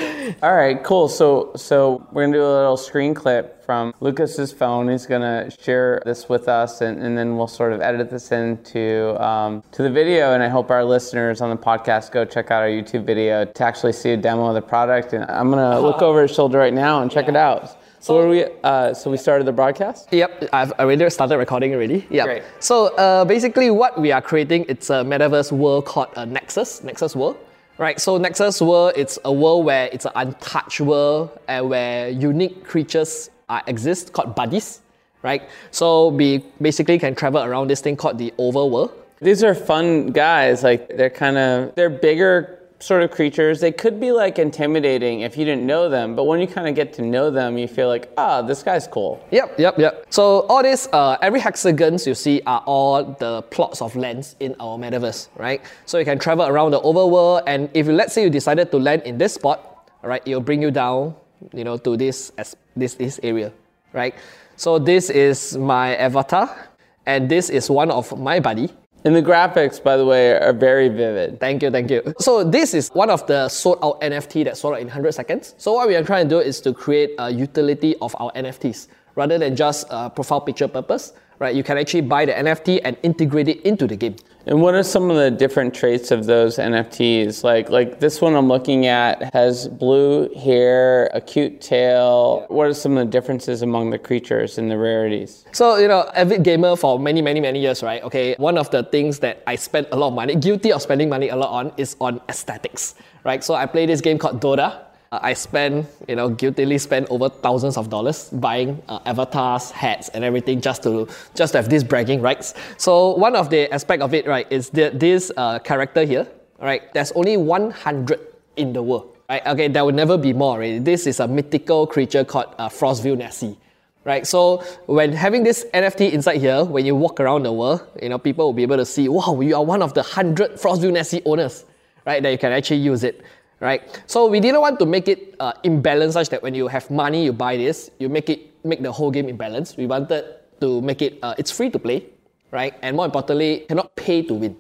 Speaker 2: All right, cool. So so we're gonna do a little screen clip from Lucaz's phone. He's gonna share this with us, and, and then we'll sort of edit this into um, to the video. And I hope our listeners on the podcast go check out our YouTube video to actually see a demo of the product. And I'm gonna look over his shoulder right now and check it out. So are we? Uh, so we started the broadcast.
Speaker 6: Yep, I've already started recording already. Yeah.
Speaker 2: Great.
Speaker 6: So uh, basically, what we are creating it's a metaverse world called uh, Nexus, Nexus World. Right. So Nexus World, it's a world where it's an untouched world and where unique creatures uh, exist called buddies. Right. So we basically can travel around this thing called the overworld.
Speaker 2: These are fun guys. Like they're kind of they're bigger sort of creatures. They could be like intimidating if you didn't know them, but when you kind of get to know them, you feel like, ah, this guy's cool.
Speaker 6: Yep, yep, yep. So all this, uh, every hexagons you see are all the plots of lands in our metaverse, right? So you can travel around the overworld, and if you, let's say you decided to land in this spot, all right, it'll bring you down, you know, to this this this area, right? So this is my avatar, and this is one of my buddy.
Speaker 2: And the graphics, by the way, are very vivid.
Speaker 6: Thank you, thank you. So this is one of the sold out NFT that sold out in 100 seconds. So what we are trying to do is to create a utility of our NFTs rather than just uh, profile picture purpose. Right? You can actually buy the NFT and integrate it into the game.
Speaker 2: And what are some of the different traits of those NFTs? Like, like this one I'm looking at has blue hair, a cute tail. What are some of the differences among the creatures and the rarities?
Speaker 6: So, you know, avid gamer for many, many, many years, right? Okay, one of the things that I spend a lot of money, guilty of spending money a lot on, is on aesthetics, right? So I play this game called Dota. Uh, I spend, you know, guiltily spend over thousands of dollars buying uh, avatars, hats, and everything just to just to have these bragging rights. So one of the aspect of it, right, is that this uh, character here, right? There's only 100 in the world, right? Okay, there will never be more. Right? This is a mythical creature called uh, Frostville Nessie right? So when having this NFT inside here, when you walk around the world, you know, people will be able to see, wow, you are one of the hundred Frostview Nessie owners, right? That you can actually use it, right? So we didn't want to make it uh, imbalanced such that when you have money, you buy this, you make it make the whole game imbalanced. We wanted to make it uh, it's free to play, right? And more importantly, cannot pay to win.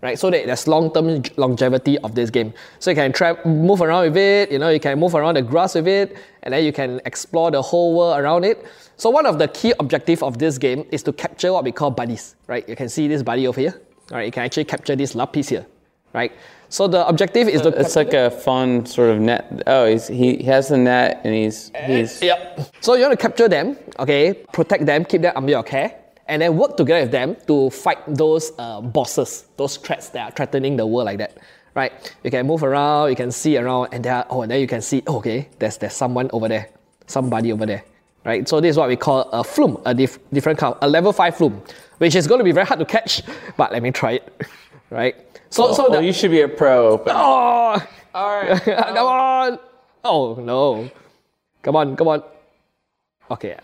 Speaker 6: Right, so that there's long-term longevity of this game. So you can tra- move around with it, you know, you can move around the grass with it, and then you can explore the whole world around it. So one of the key objective of this game is to capture what we call buddies, right? You can see this buddy over here. All right, you can actually capture this lapis here, right? So the objective is to
Speaker 2: It's like a fun sort of net. Oh, he's, he he has the net and he's he's
Speaker 6: Yep. So you want to capture them, okay, protect them, keep them under your care, and then work together with them to fight those uh, bosses, those threats that are threatening the world like that. Right? You can move around, you can see around, and there, oh, then you can see, oh, okay, there's there's someone over there, somebody over there. Right? So this is what we call a flume, a dif- different kind, a level five flume, which is going to be very hard to catch, but let me try it. Right? So so
Speaker 2: well,
Speaker 6: the,
Speaker 2: you should be a pro. But
Speaker 6: Oh! Alright. come on! Oh no. Come on, come on. Okay.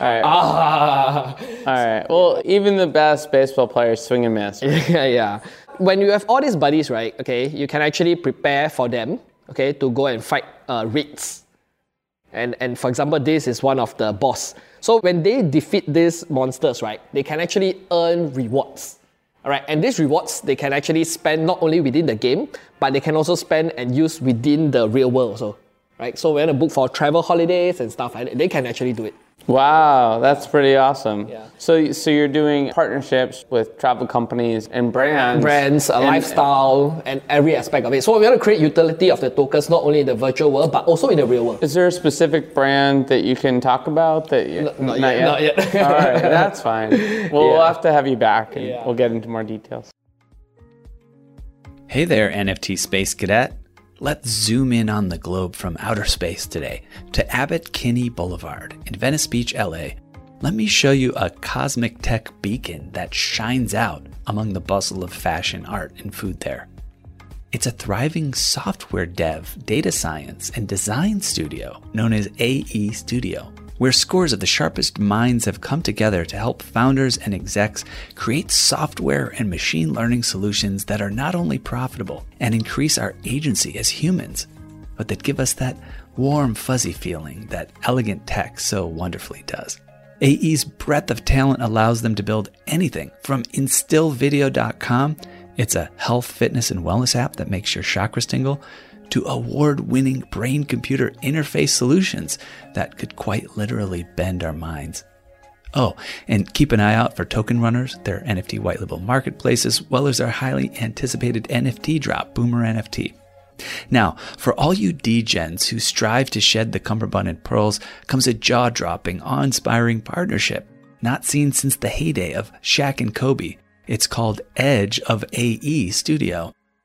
Speaker 2: all right,
Speaker 6: Ah.
Speaker 2: all right. Well, even the best baseball players swing and miss.
Speaker 6: yeah, yeah. When you have all these buddies, right? Okay, you can actually prepare for them. Okay, to go and fight uh, raids. And and for example, this is one of the boss. So when they defeat these monsters, right, they can actually earn rewards. All right, and these rewards they can actually spend not only within the game, but they can also spend and use within the real world also. Right? So when a book for travel holidays and stuff they can actually do it.
Speaker 2: Wow, that's pretty awesome.
Speaker 6: Yeah.
Speaker 2: So, so you're doing partnerships with travel companies and brands.
Speaker 6: brands, a
Speaker 2: and-
Speaker 6: lifestyle, and every aspect of it. So we want to create utility of the tokens not only in the virtual world but also in the real world.
Speaker 2: Is there a specific brand that you can talk about that you,
Speaker 6: not yet, not yet.
Speaker 2: All right, that's fine. Well, we'll have to have you back and
Speaker 6: Yeah.
Speaker 2: we'll get into more details.
Speaker 4: Hey there, NFT Space Cadet. Let's zoom in on the globe from outer space today to Abbott Kinney Boulevard in Venice Beach, LA. Let me show you a cosmic tech beacon that shines out among the bustle of fashion, art, and food there. It's a thriving software dev, data science, and design studio known as AE Studio, where scores of the sharpest minds have come together to help founders and execs create software and machine learning solutions that are not only profitable and increase our agency as humans, but that give us that warm, fuzzy feeling that elegant tech so wonderfully does. AE's breadth of talent allows them to build anything from instillvideo.com, it's a health, fitness, and wellness app that makes your chakras tingle, to award winning brain computer interface solutions that could quite literally bend our minds. Oh, and keep an eye out for Token Runners, their NFT white label marketplace, as well as our highly anticipated NFT drop, Boomer NFT. Now, for all you degens who strive to shed the cummerbund and pearls, comes a jaw dropping, awe inspiring partnership, not seen since the heyday of Shaq and Kobe. It's called Edge of AE Studio,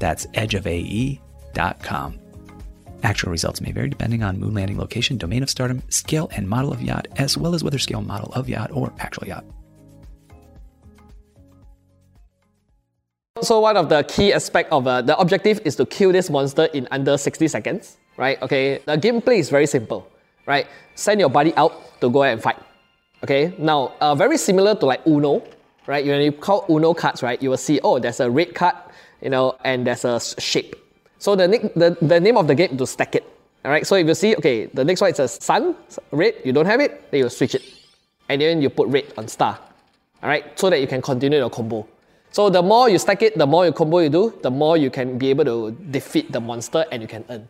Speaker 4: That's edgeofae.com. Actual results may vary depending on moon landing location, domain of stardom, scale and model of yacht, as well as whether scale model of yacht or actual yacht.
Speaker 6: So one of the key aspect of uh, the objective is to kill this monster in under 60 seconds, right? Okay, the gameplay is very simple, right? Send your buddy out to go and fight. Okay, now uh, very similar to like Uno, right? When you call Uno cards, right, you will see oh there's a red card, you know, and there's a shape. So the, the the name of the game is to stack it. All right, so if you see okay, the next one is a sun, red, you don't have it, then you switch it, and then you put red on star. All right, so that you can continue your combo. So the more you stack it, the more you combo you do, the more you can be able to defeat the monster and you can earn.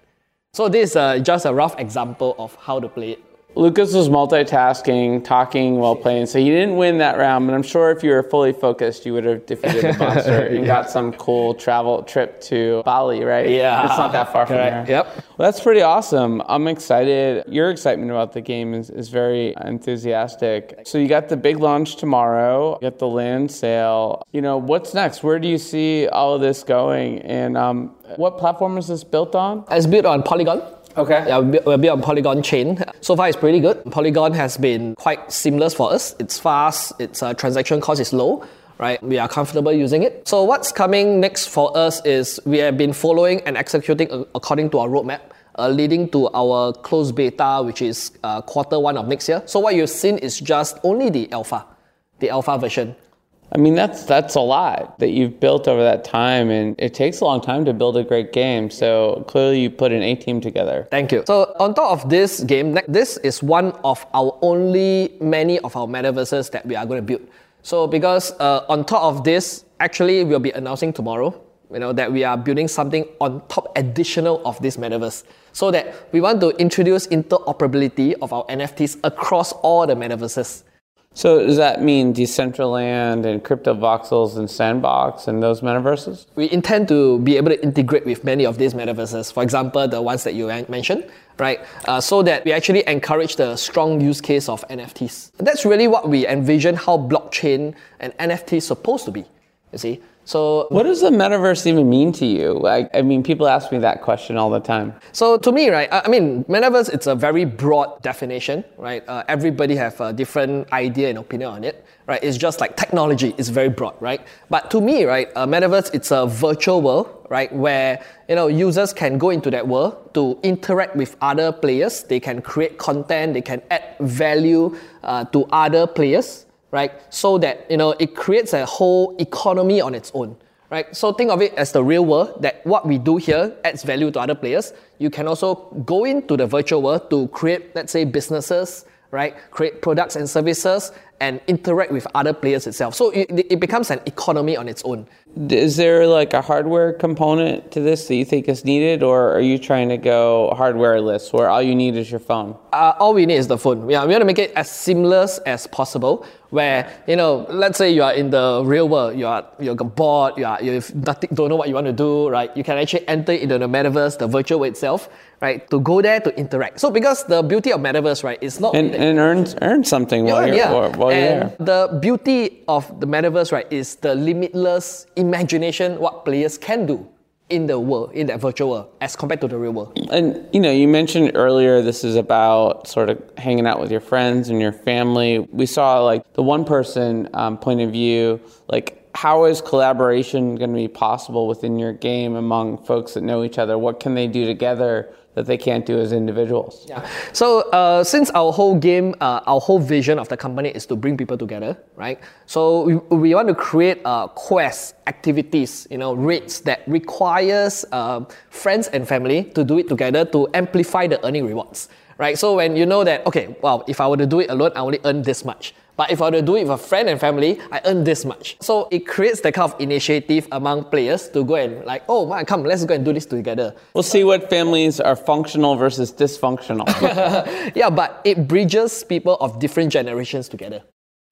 Speaker 6: So this is uh, just a rough example of how to play it.
Speaker 2: Lucaz was multitasking, talking while playing, so he didn't win that round. But I'm sure if you were fully focused, you would have defeated the monster and got some cool travel trip to Bali, right?
Speaker 6: Yeah.
Speaker 2: it's not that far from
Speaker 6: Correct.
Speaker 2: here.
Speaker 6: Yep.
Speaker 2: Well, that's pretty awesome. I'm excited. Your excitement about the game is, is very enthusiastic. So you got the big launch tomorrow. You got the land sale. You know what's next? Where do you see all of this going? And um, what platform is this built on?
Speaker 6: It's built on Polygon.
Speaker 2: Okay.
Speaker 6: Yeah, we're we're on Polygon chain. So far, it's pretty good. Polygon has been quite seamless for us. It's fast. Its uh, transaction cost is low. Right, we are comfortable using it. So what's coming next for us is we have been following and executing according to our roadmap, uh, leading to our closed beta, which is uh, quarter one of next year. So what you've seen is just only the alpha, the alpha version.
Speaker 2: I mean, that's that's a lot that you've built over that time, and it takes a long time to build a great game. So clearly, you put an A team together.
Speaker 6: Thank you. So on top of this game, this is one of our only many of our metaverses that we are going to build. So because uh, on top of this, actually we'll be announcing tomorrow, you know, that we are building something on top additional of this metaverse. So that we want to introduce interoperability of our NFTs across all the metaverses.
Speaker 2: So does that mean Decentraland and Cryptovoxels and Sandbox and those metaverses?
Speaker 6: we intend to be able to integrate with many of these metaverses. For example, the ones that you mentioned, right? Uh, so that we actually encourage the strong use case of NFTs. That's really what we envision how blockchain and NFT is supposed to be. You see. So
Speaker 2: What does the metaverse even mean to you? Like, I mean, people ask me that question all the time.
Speaker 6: So to me, right, I I mean, metaverse it's a very broad definition, right? Uh, everybody have a different idea and opinion on it, right? It's just like technology is very broad, right? But to me, right, uh, metaverse it's a virtual world, right, where you know users can go into that world to interact with other players. They can create content, they can add value uh, to other players, right? So that you know it creates a whole economy on its own right? So think of it as the real world that what we do here adds value to other players. You can also go into the virtual world to create, let's say, businesses, right? Create products and services and interact with other players itself. So it, it becomes an economy on its own.
Speaker 2: Is there like a hardware component to this that you think is needed, or are you trying to go hardwareless where all you need is your phone?
Speaker 6: uh, all we need is the phone. Yeah, we want to make it as seamless as possible. Where you know, let's say you are in the real world, you are you're bored, you are you nothing, don't know what you want to do, right? You can actually enter into the metaverse, the virtual itself, right? To go there to interact. So because the beauty of metaverse, right, is not
Speaker 2: And, and earn, earn something while you're,
Speaker 6: yeah.
Speaker 2: while, while you're
Speaker 6: and
Speaker 2: there.
Speaker 6: the beauty of the metaverse, right, is the limitless imagination what players can do in the world, in that virtual world, as compared to the real world.
Speaker 2: And you know, you mentioned earlier this is about sort of hanging out with your friends and your family. We saw like the one person um, point of view, like how is collaboration going to be possible within your game among folks that know each other? What can they do together that they can't do as individuals?
Speaker 6: Yeah. So uh, since our whole game, uh, our whole vision of the company is to bring people together, right? So we, we want to create uh, quests, activities, you know, raids that requires uh, friends and family to do it together to amplify the earning rewards, right? So when you know that, okay, well, if I were to do it alone, I only earn this much. But if I were to do it with a friend and family, I earn this much. So it creates the kind of initiative among players to go and like, oh man, come, let's go and do this together.
Speaker 2: We'll see what families are functional versus dysfunctional.
Speaker 6: Yeah, but it bridges people of different generations together.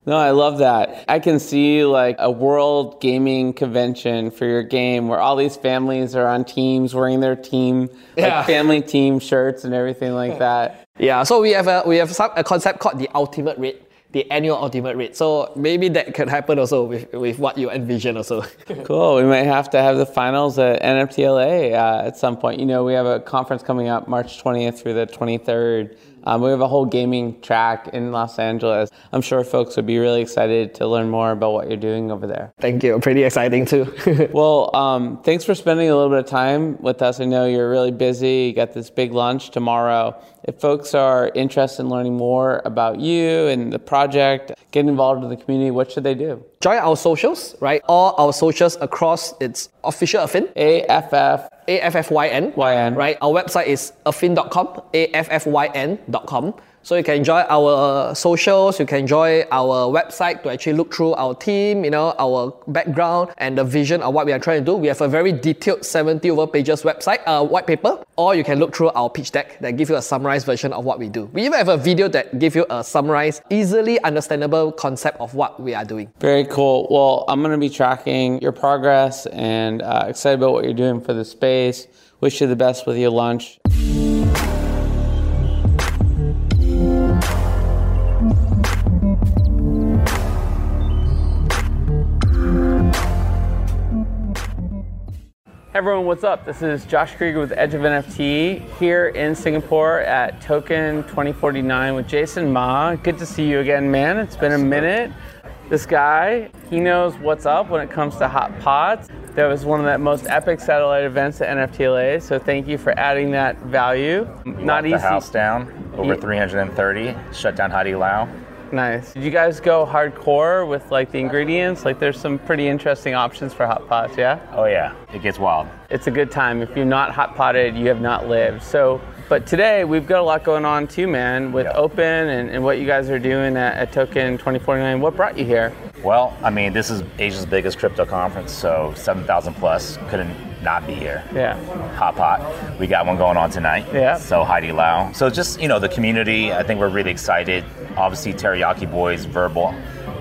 Speaker 2: No, I love that. I can see like a world gaming convention for your game where all these families are on teams wearing their team,
Speaker 6: Yeah.
Speaker 2: like family team shirts and everything like that.
Speaker 6: Yeah, so we have a we have some, a concept called the ultimate rate, the annual ultimate rate. So maybe that could happen also with, with what you envision also.
Speaker 2: Cool. We might have to have the finals at NFTLA uh, at some point. You know, we have a conference coming up March 20th through the 23rd. Um, we have a whole gaming track in Los Angeles. I'm sure folks would be really excited to learn more about what you're doing over there.
Speaker 6: Thank you. Pretty exciting too.
Speaker 2: Well, um, thanks for spending a little bit of time with us. I know you're really busy. You got this big lunch tomorrow. If folks are interested in learning more about you and the project, get involved in the community, what should they do?
Speaker 6: Join our socials, right? All our socials across its official Affyn,
Speaker 2: AFF.
Speaker 6: AFFYN,
Speaker 2: YN.
Speaker 6: right? Our website is affin.com, AFFYN.com. So you can enjoy our socials, you can enjoy our website to actually look through our team, you know, our background and the vision of what we are trying to do. We have a very detailed 70 over pages website, uh, white paper, or you can look through our pitch deck that give you a summarized version of what we do. We even have a video that give you a summarized, easily understandable concept of what we are doing.
Speaker 2: Very cool. Well, I'm going to be tracking your progress and uh, excited about what you're doing for the space. Wish you the best with your lunch. Hey everyone, what's up? This is Josh Kriger with Edge of NFT here in Singapore at Token 2049 with Jaeson Ma. Good to see you again, man. It's been a minute. This guy, he knows what's up when it comes to hot pots. That was one of the most epic satellite events at NFTLA, so thank you for adding that value. Not
Speaker 7: Locked
Speaker 2: easy.
Speaker 7: the house down. Over 330. Shut down Haidilao.
Speaker 2: Nice. Did you guys go hardcore with like the ingredients? Like there's some pretty interesting options for hot pots, yeah?
Speaker 7: Oh yeah, it gets wild.
Speaker 2: it's a good time. If you're not hot potted, you have not lived. So, but today we've got a lot going on too, man, with
Speaker 7: Yeah.
Speaker 2: Open and, and what you guys are doing at, at Token 2049. What brought you here?
Speaker 7: Well, I mean, this is Asia's biggest crypto conference, so 7,000 plus couldn't not be here.
Speaker 2: Yeah.
Speaker 7: Hot pot. We got one going on tonight.
Speaker 2: Yeah.
Speaker 7: So Haidilao. So just, you know, the community, I think we're really excited. Obviously, Teriyaki Boyz, Verbal.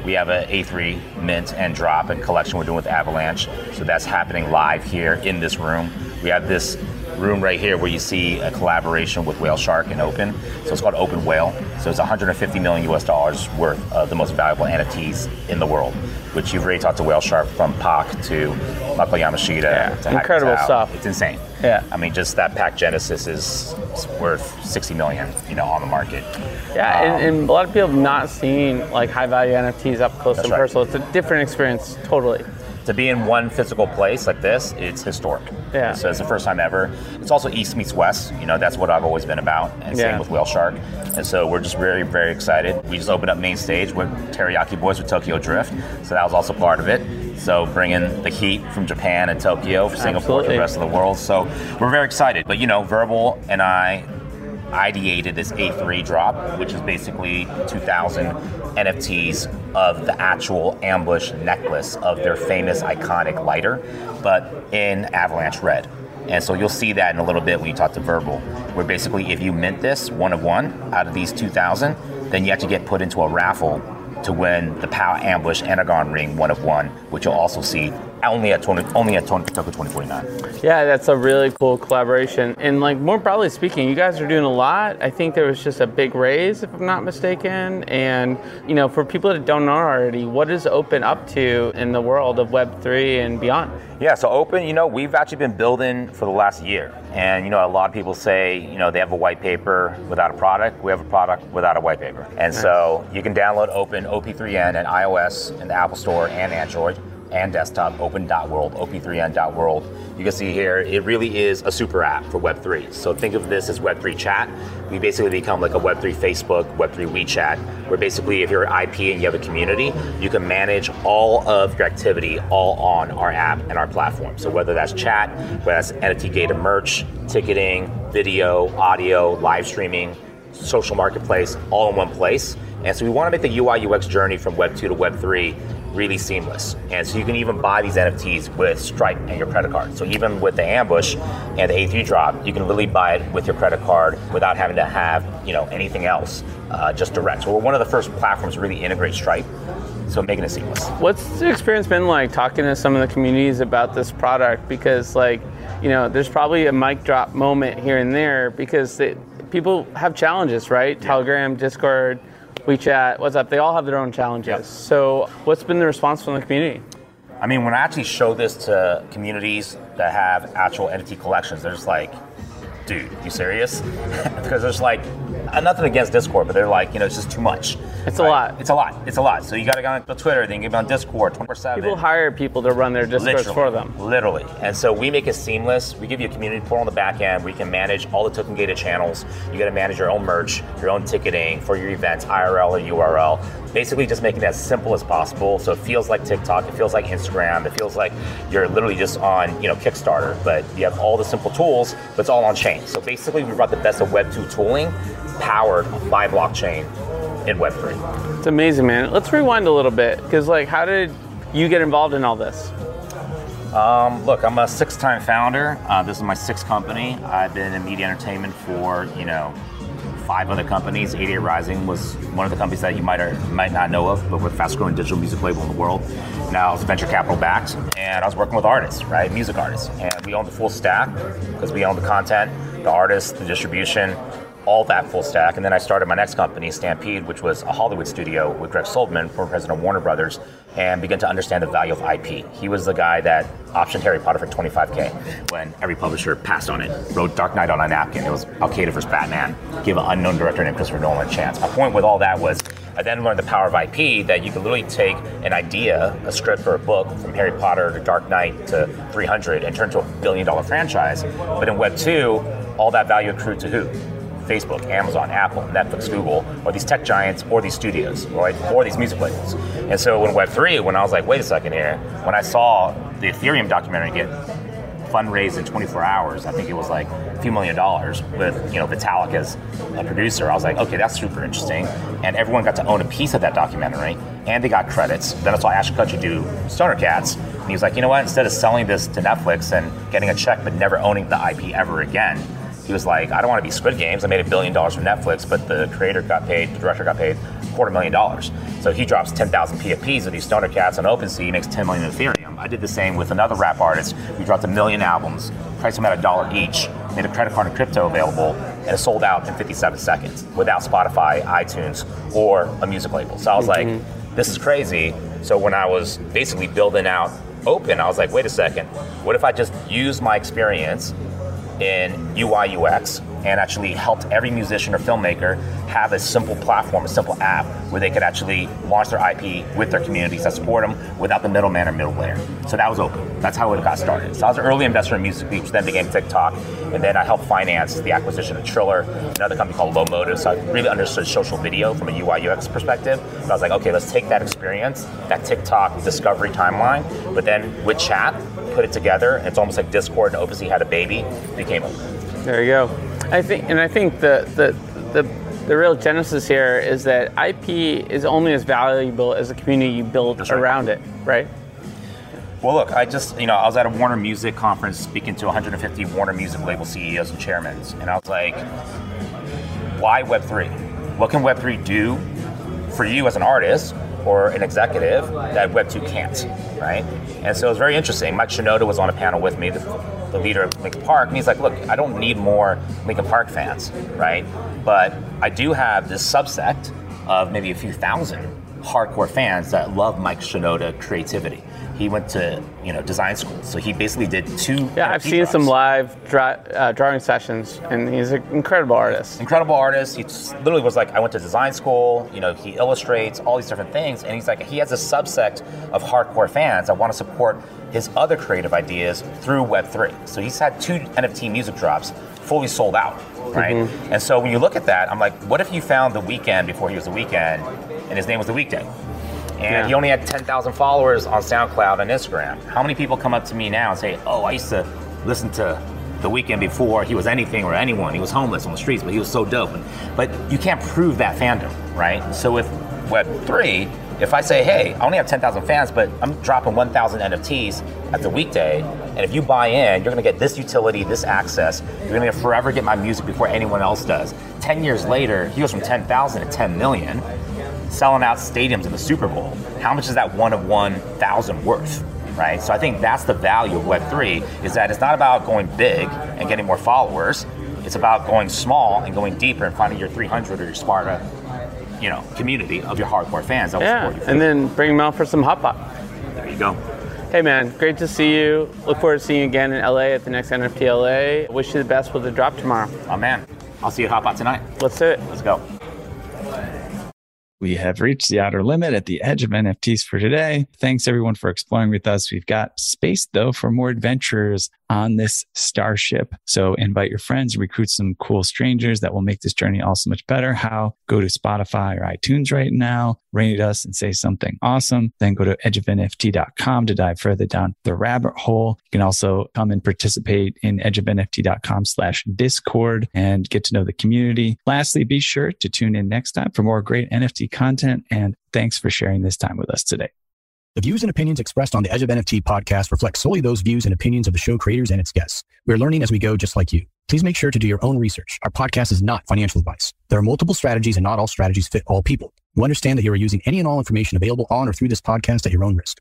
Speaker 7: We have a A3 mint and drop and collection we're doing with Avalanche. So that's happening live here in this room. We have this room right here where you see a collaboration with WhaleShark and Open. So it's called Open Whale. So it's 150 million US dollars worth of the most valuable NFTs in the world, which you've already talked to WhaleShark from Pak to Mako Yamashita
Speaker 2: Yeah,
Speaker 7: to
Speaker 2: incredible stuff.
Speaker 7: It's insane.
Speaker 2: Yeah.
Speaker 7: I mean, just that Pak Genesis is worth 60 million, you know, on the market.
Speaker 2: Yeah, and, um, and a lot of people have not seen like high value NFTs up close and
Speaker 7: right.
Speaker 2: personal. It's a different experience, totally.
Speaker 7: To be in one physical place like this, it's historic.
Speaker 2: Yeah.
Speaker 7: So it's the first time ever. It's also East meets West. You know, that's what I've always been about. And
Speaker 2: Yeah.
Speaker 7: same with WhaleShark. And so we're just very, very excited. We just opened up main stage with Teriyaki Boyz with Tokyo Drift. So that was also part of it. So bringing the heat from Japan and Tokyo for Singapore to
Speaker 2: Absolutely.
Speaker 7: the rest of the world. So we're very excited. But you know, Verbal and I ideated this A3 drop, which is basically 2,000 NFTs of the actual ambush necklace of their famous iconic lighter, but in avalanche red. And so you'll see that in a little bit when you talk to Verbal, where basically if you mint this one of one out of these 2,000, then you have to get put into a raffle to win the POW Ambush Anagon Ring one of one, which you'll also see only at 20, only at Token 2049.
Speaker 2: Yeah, that's a really cool collaboration. And like more broadly speaking, you guys are doing a lot. I think there was just a big raise, if I'm not mistaken. And you know, for people that don't know already, what is Open up to in the world of Web three and beyond?
Speaker 7: Yeah, so open, you know, we've actually been building for the last year. And, you know, a lot of people say, you know, they have a white paper without a product. We have a product without a white paper. And so you can download Open OP3N and iOS in the Apple Store and Android and desktop, open.world, op3n.world. You can see here, it really is a super app for Web3. So think of this as Web3 chat. We basically become like a Web3 Facebook, Web3 WeChat, where basically if you're an IP and you have a community, you can manage all of your activity all on our app and our platform. So whether that's chat, whether that's NFT gated merch, ticketing, video, audio, live streaming, social marketplace, all in one place. And so we want to make the UI UX journey from Web 2 to Web 3 really seamless. And so you can even buy these NFTs with Stripe and your credit card. So even with the ambush and the A3 drop, you can really buy it with your credit card without having to have you know anything else, uh, just direct. So we're one of the first platforms to really integrate Stripe, so making it seamless.
Speaker 2: What's the experience been like talking to some of the communities about this product? Because like, you know, there's probably a mic drop moment here and there because they, people have challenges, right? Telegram, Discord, WeChat, WhatsApp, they all have their own challenges.
Speaker 7: Yep.
Speaker 2: So what's been the response from the community?
Speaker 7: I mean, when I actually show this to communities that have actual NFT collections, they're just like, dude, you serious? because there's like, uh, nothing against Discord, but they're like, you know, it's just too much.
Speaker 2: It's a lot.
Speaker 7: It's a lot. It's a lot. So you got to go on Twitter, then you get on Discord 24 7.
Speaker 2: People hire people to run their
Speaker 7: Discord
Speaker 2: for them.
Speaker 7: Literally. And so we make it seamless. We give you a community portal on the back end where you can manage all the token gated channels. You got to manage your own merch, your own ticketing for your events, IRL or URL. Basically, just making it as simple as possible. So it feels like TikTok, it feels like Instagram, it feels like you're literally just on, you know, Kickstarter, but you have all the simple tools, but it's all on chain. So basically, we brought the best of Web 2 tooling powered by blockchain in Web 3.
Speaker 2: It's amazing, man. Let's rewind a little bit because, like, how did you get involved in all this?
Speaker 7: Look, I'm a six-time founder. Uh, this is my sixth company. I've been in media entertainment for you know five other companies. 88 Rising was one of the companies that you might or might not know of, but we're the fastest-growing digital music label in the world. Now it's venture capital backed, and I was working with artists, right, music artists, and we own the full stack because we own the content, the artists, the distribution. All that full stack, and then I started my next company, Stampede, which was a Hollywood studio with Greg Silverman, former president of Warner Brothers, and began to understand the value of IP. He was the guy that optioned Harry Potter for 25k when every publisher passed on it. Wrote Dark Knight on a napkin. It was Al Qaeda versus Batman. Give an unknown director named Christopher Nolan a chance. My point with all that was I then learned the power of IP that you can literally take an idea, a script or a book from Harry Potter to Dark Knight to 300 and turn it to a billion dollar franchise. But in Web 2, all that value accrued to who? Facebook, Amazon, Apple, Netflix, Google, or these tech giants, or these studios, right? or these music labels. And so in Web3, when I was like, wait a second here, when I saw the Ethereum documentary get fundraised in 24 hours, I think it was like a few million dollars with you know Vitalik as a producer. I was like, okay, that's super interesting. And everyone got to own a piece of that documentary, and they got credits. Then I saw Ashton Kutcher do Stoner Cats, and he was like, you know what? Instead of selling this to Netflix and getting a check but never owning the IP ever again, he was like, I don't want to be Squid Games. I made a billion dollars from Netflix, but the creator got paid, the director got paid a quarter million dollars. So he drops 10,000 PFPs of these stoner cats on OpenSea, he makes 10 million in Ethereum. I did the same with another rap artist. We dropped a million albums, priced them at a dollar each made a credit card and crypto available, and it sold out in 57 seconds without Spotify, iTunes, or a music label. So I was like, mm-hmm. this is crazy. So when I was basically building out Open, I was like, wait a second, what if I just use my experience in UI UX and actually helped every musician or filmmaker have a simple platform, a simple app where they could actually launch their IP with their communities that support them without the middleman or middle layer. So that was open. That's how it got started. So I was an early investor in Music Beach, then became TikTok, and then I helped finance the acquisition of Triller, another company called Low Motive. So I really understood social video from a UI UX perspective. So I was like, okay, let's take that experience, that TikTok discovery timeline, but then with chat, put it together. It's almost like Discord and OpenSea had a baby, became open.
Speaker 2: There you go. I think, and I think the the the the real genesis here is that IP is only as valuable as the community you build
Speaker 7: right.
Speaker 2: around it, right?
Speaker 7: Well, look, I just, you know, I was at a Warner Music conference speaking to 150 Warner Music label CEOs and chairmen, and I was like, why Web3? What can Web3 do for you as an artist or an executive that Web2 can't, right? And so it was very interesting. Mike Shinoda was on a panel with me, the, the leader of Linkin Park, and he's like, look, I don't need more Linkin Park fans, right? But I do have this subsect of maybe a few thousand hardcore fans that love Mike Shinoda creativity. He went to you know design school, so he basically did two.
Speaker 2: Yeah, I've seen some live uh, drawing sessions, and he's an incredible artist.
Speaker 7: Incredible artist. He literally was like, I went to design school. You know, he illustrates all these different things, and he's like, he has a subsect of hardcore fans that want to support his other creative ideas through Web3. So he's had two NFT music drops fully sold out, right?
Speaker 2: Mm-hmm.
Speaker 7: And so when you look at that, I'm like, what if you found the Weeknd before he was the Weeknd, and his name was the weekday? And
Speaker 2: Yeah.
Speaker 7: he only had 10,000 followers on SoundCloud and Instagram. How many people come up to me now and say, oh, I used to listen to the Weeknd before he was anything or anyone. He was homeless on the streets, but he was so dope. And, but you can't prove that fandom, right? So with Web3, if I say, hey, I only have 10,000 fans, but I'm dropping 1,000 NFTs at the weekday, and if you buy in, you're gonna get this utility, this access. You're gonna forever get my music before anyone else does. 10 years later, he goes from 10,000 to 10 million selling out stadiums in the Super Bowl. How much is that one of 1,000 worth? Right? So I think that's the value of Web3 is that it's not about going big and getting more followers. It's about going small and going deeper and finding your 300 or your Sparta, you know, community of your hardcore fans that will
Speaker 2: Yeah,
Speaker 7: support you.
Speaker 2: and then bring him out for some hot pot.
Speaker 7: there you go.
Speaker 2: Hey man, great to see you. Look forward to seeing you again in LA at the next NFT LA. Wish you the best with the drop tomorrow.
Speaker 7: Oh man, I'll see you at Hot Pot tonight.
Speaker 2: Let's do it.
Speaker 7: Let's go.
Speaker 1: We have reached the outer limit at the edge of NFTs for today. Thanks everyone for exploring with us. We've got space though for more adventures on this starship. So invite your friends, recruit some cool strangers that will make this journey all so much better. How? Go to Spotify or iTunes right now, rate us and say something awesome. Then go to edgeofnft.com to dive further down the rabbit hole. You can also come and participate in edgeofnft.com slash discord and get to know the community. Lastly, be sure to tune in next time for more great NFT content. And thanks for sharing this time with us today.
Speaker 8: The views and opinions expressed on the Edge of NFT podcast reflect solely those views and opinions of the show creators and its guests. We're learning as we go, just like you. Please make sure to do your own research. Our podcast is not financial advice. There are multiple strategies and not all strategies fit all people. You understand that you are using any and all information available on or through this podcast at your own risk.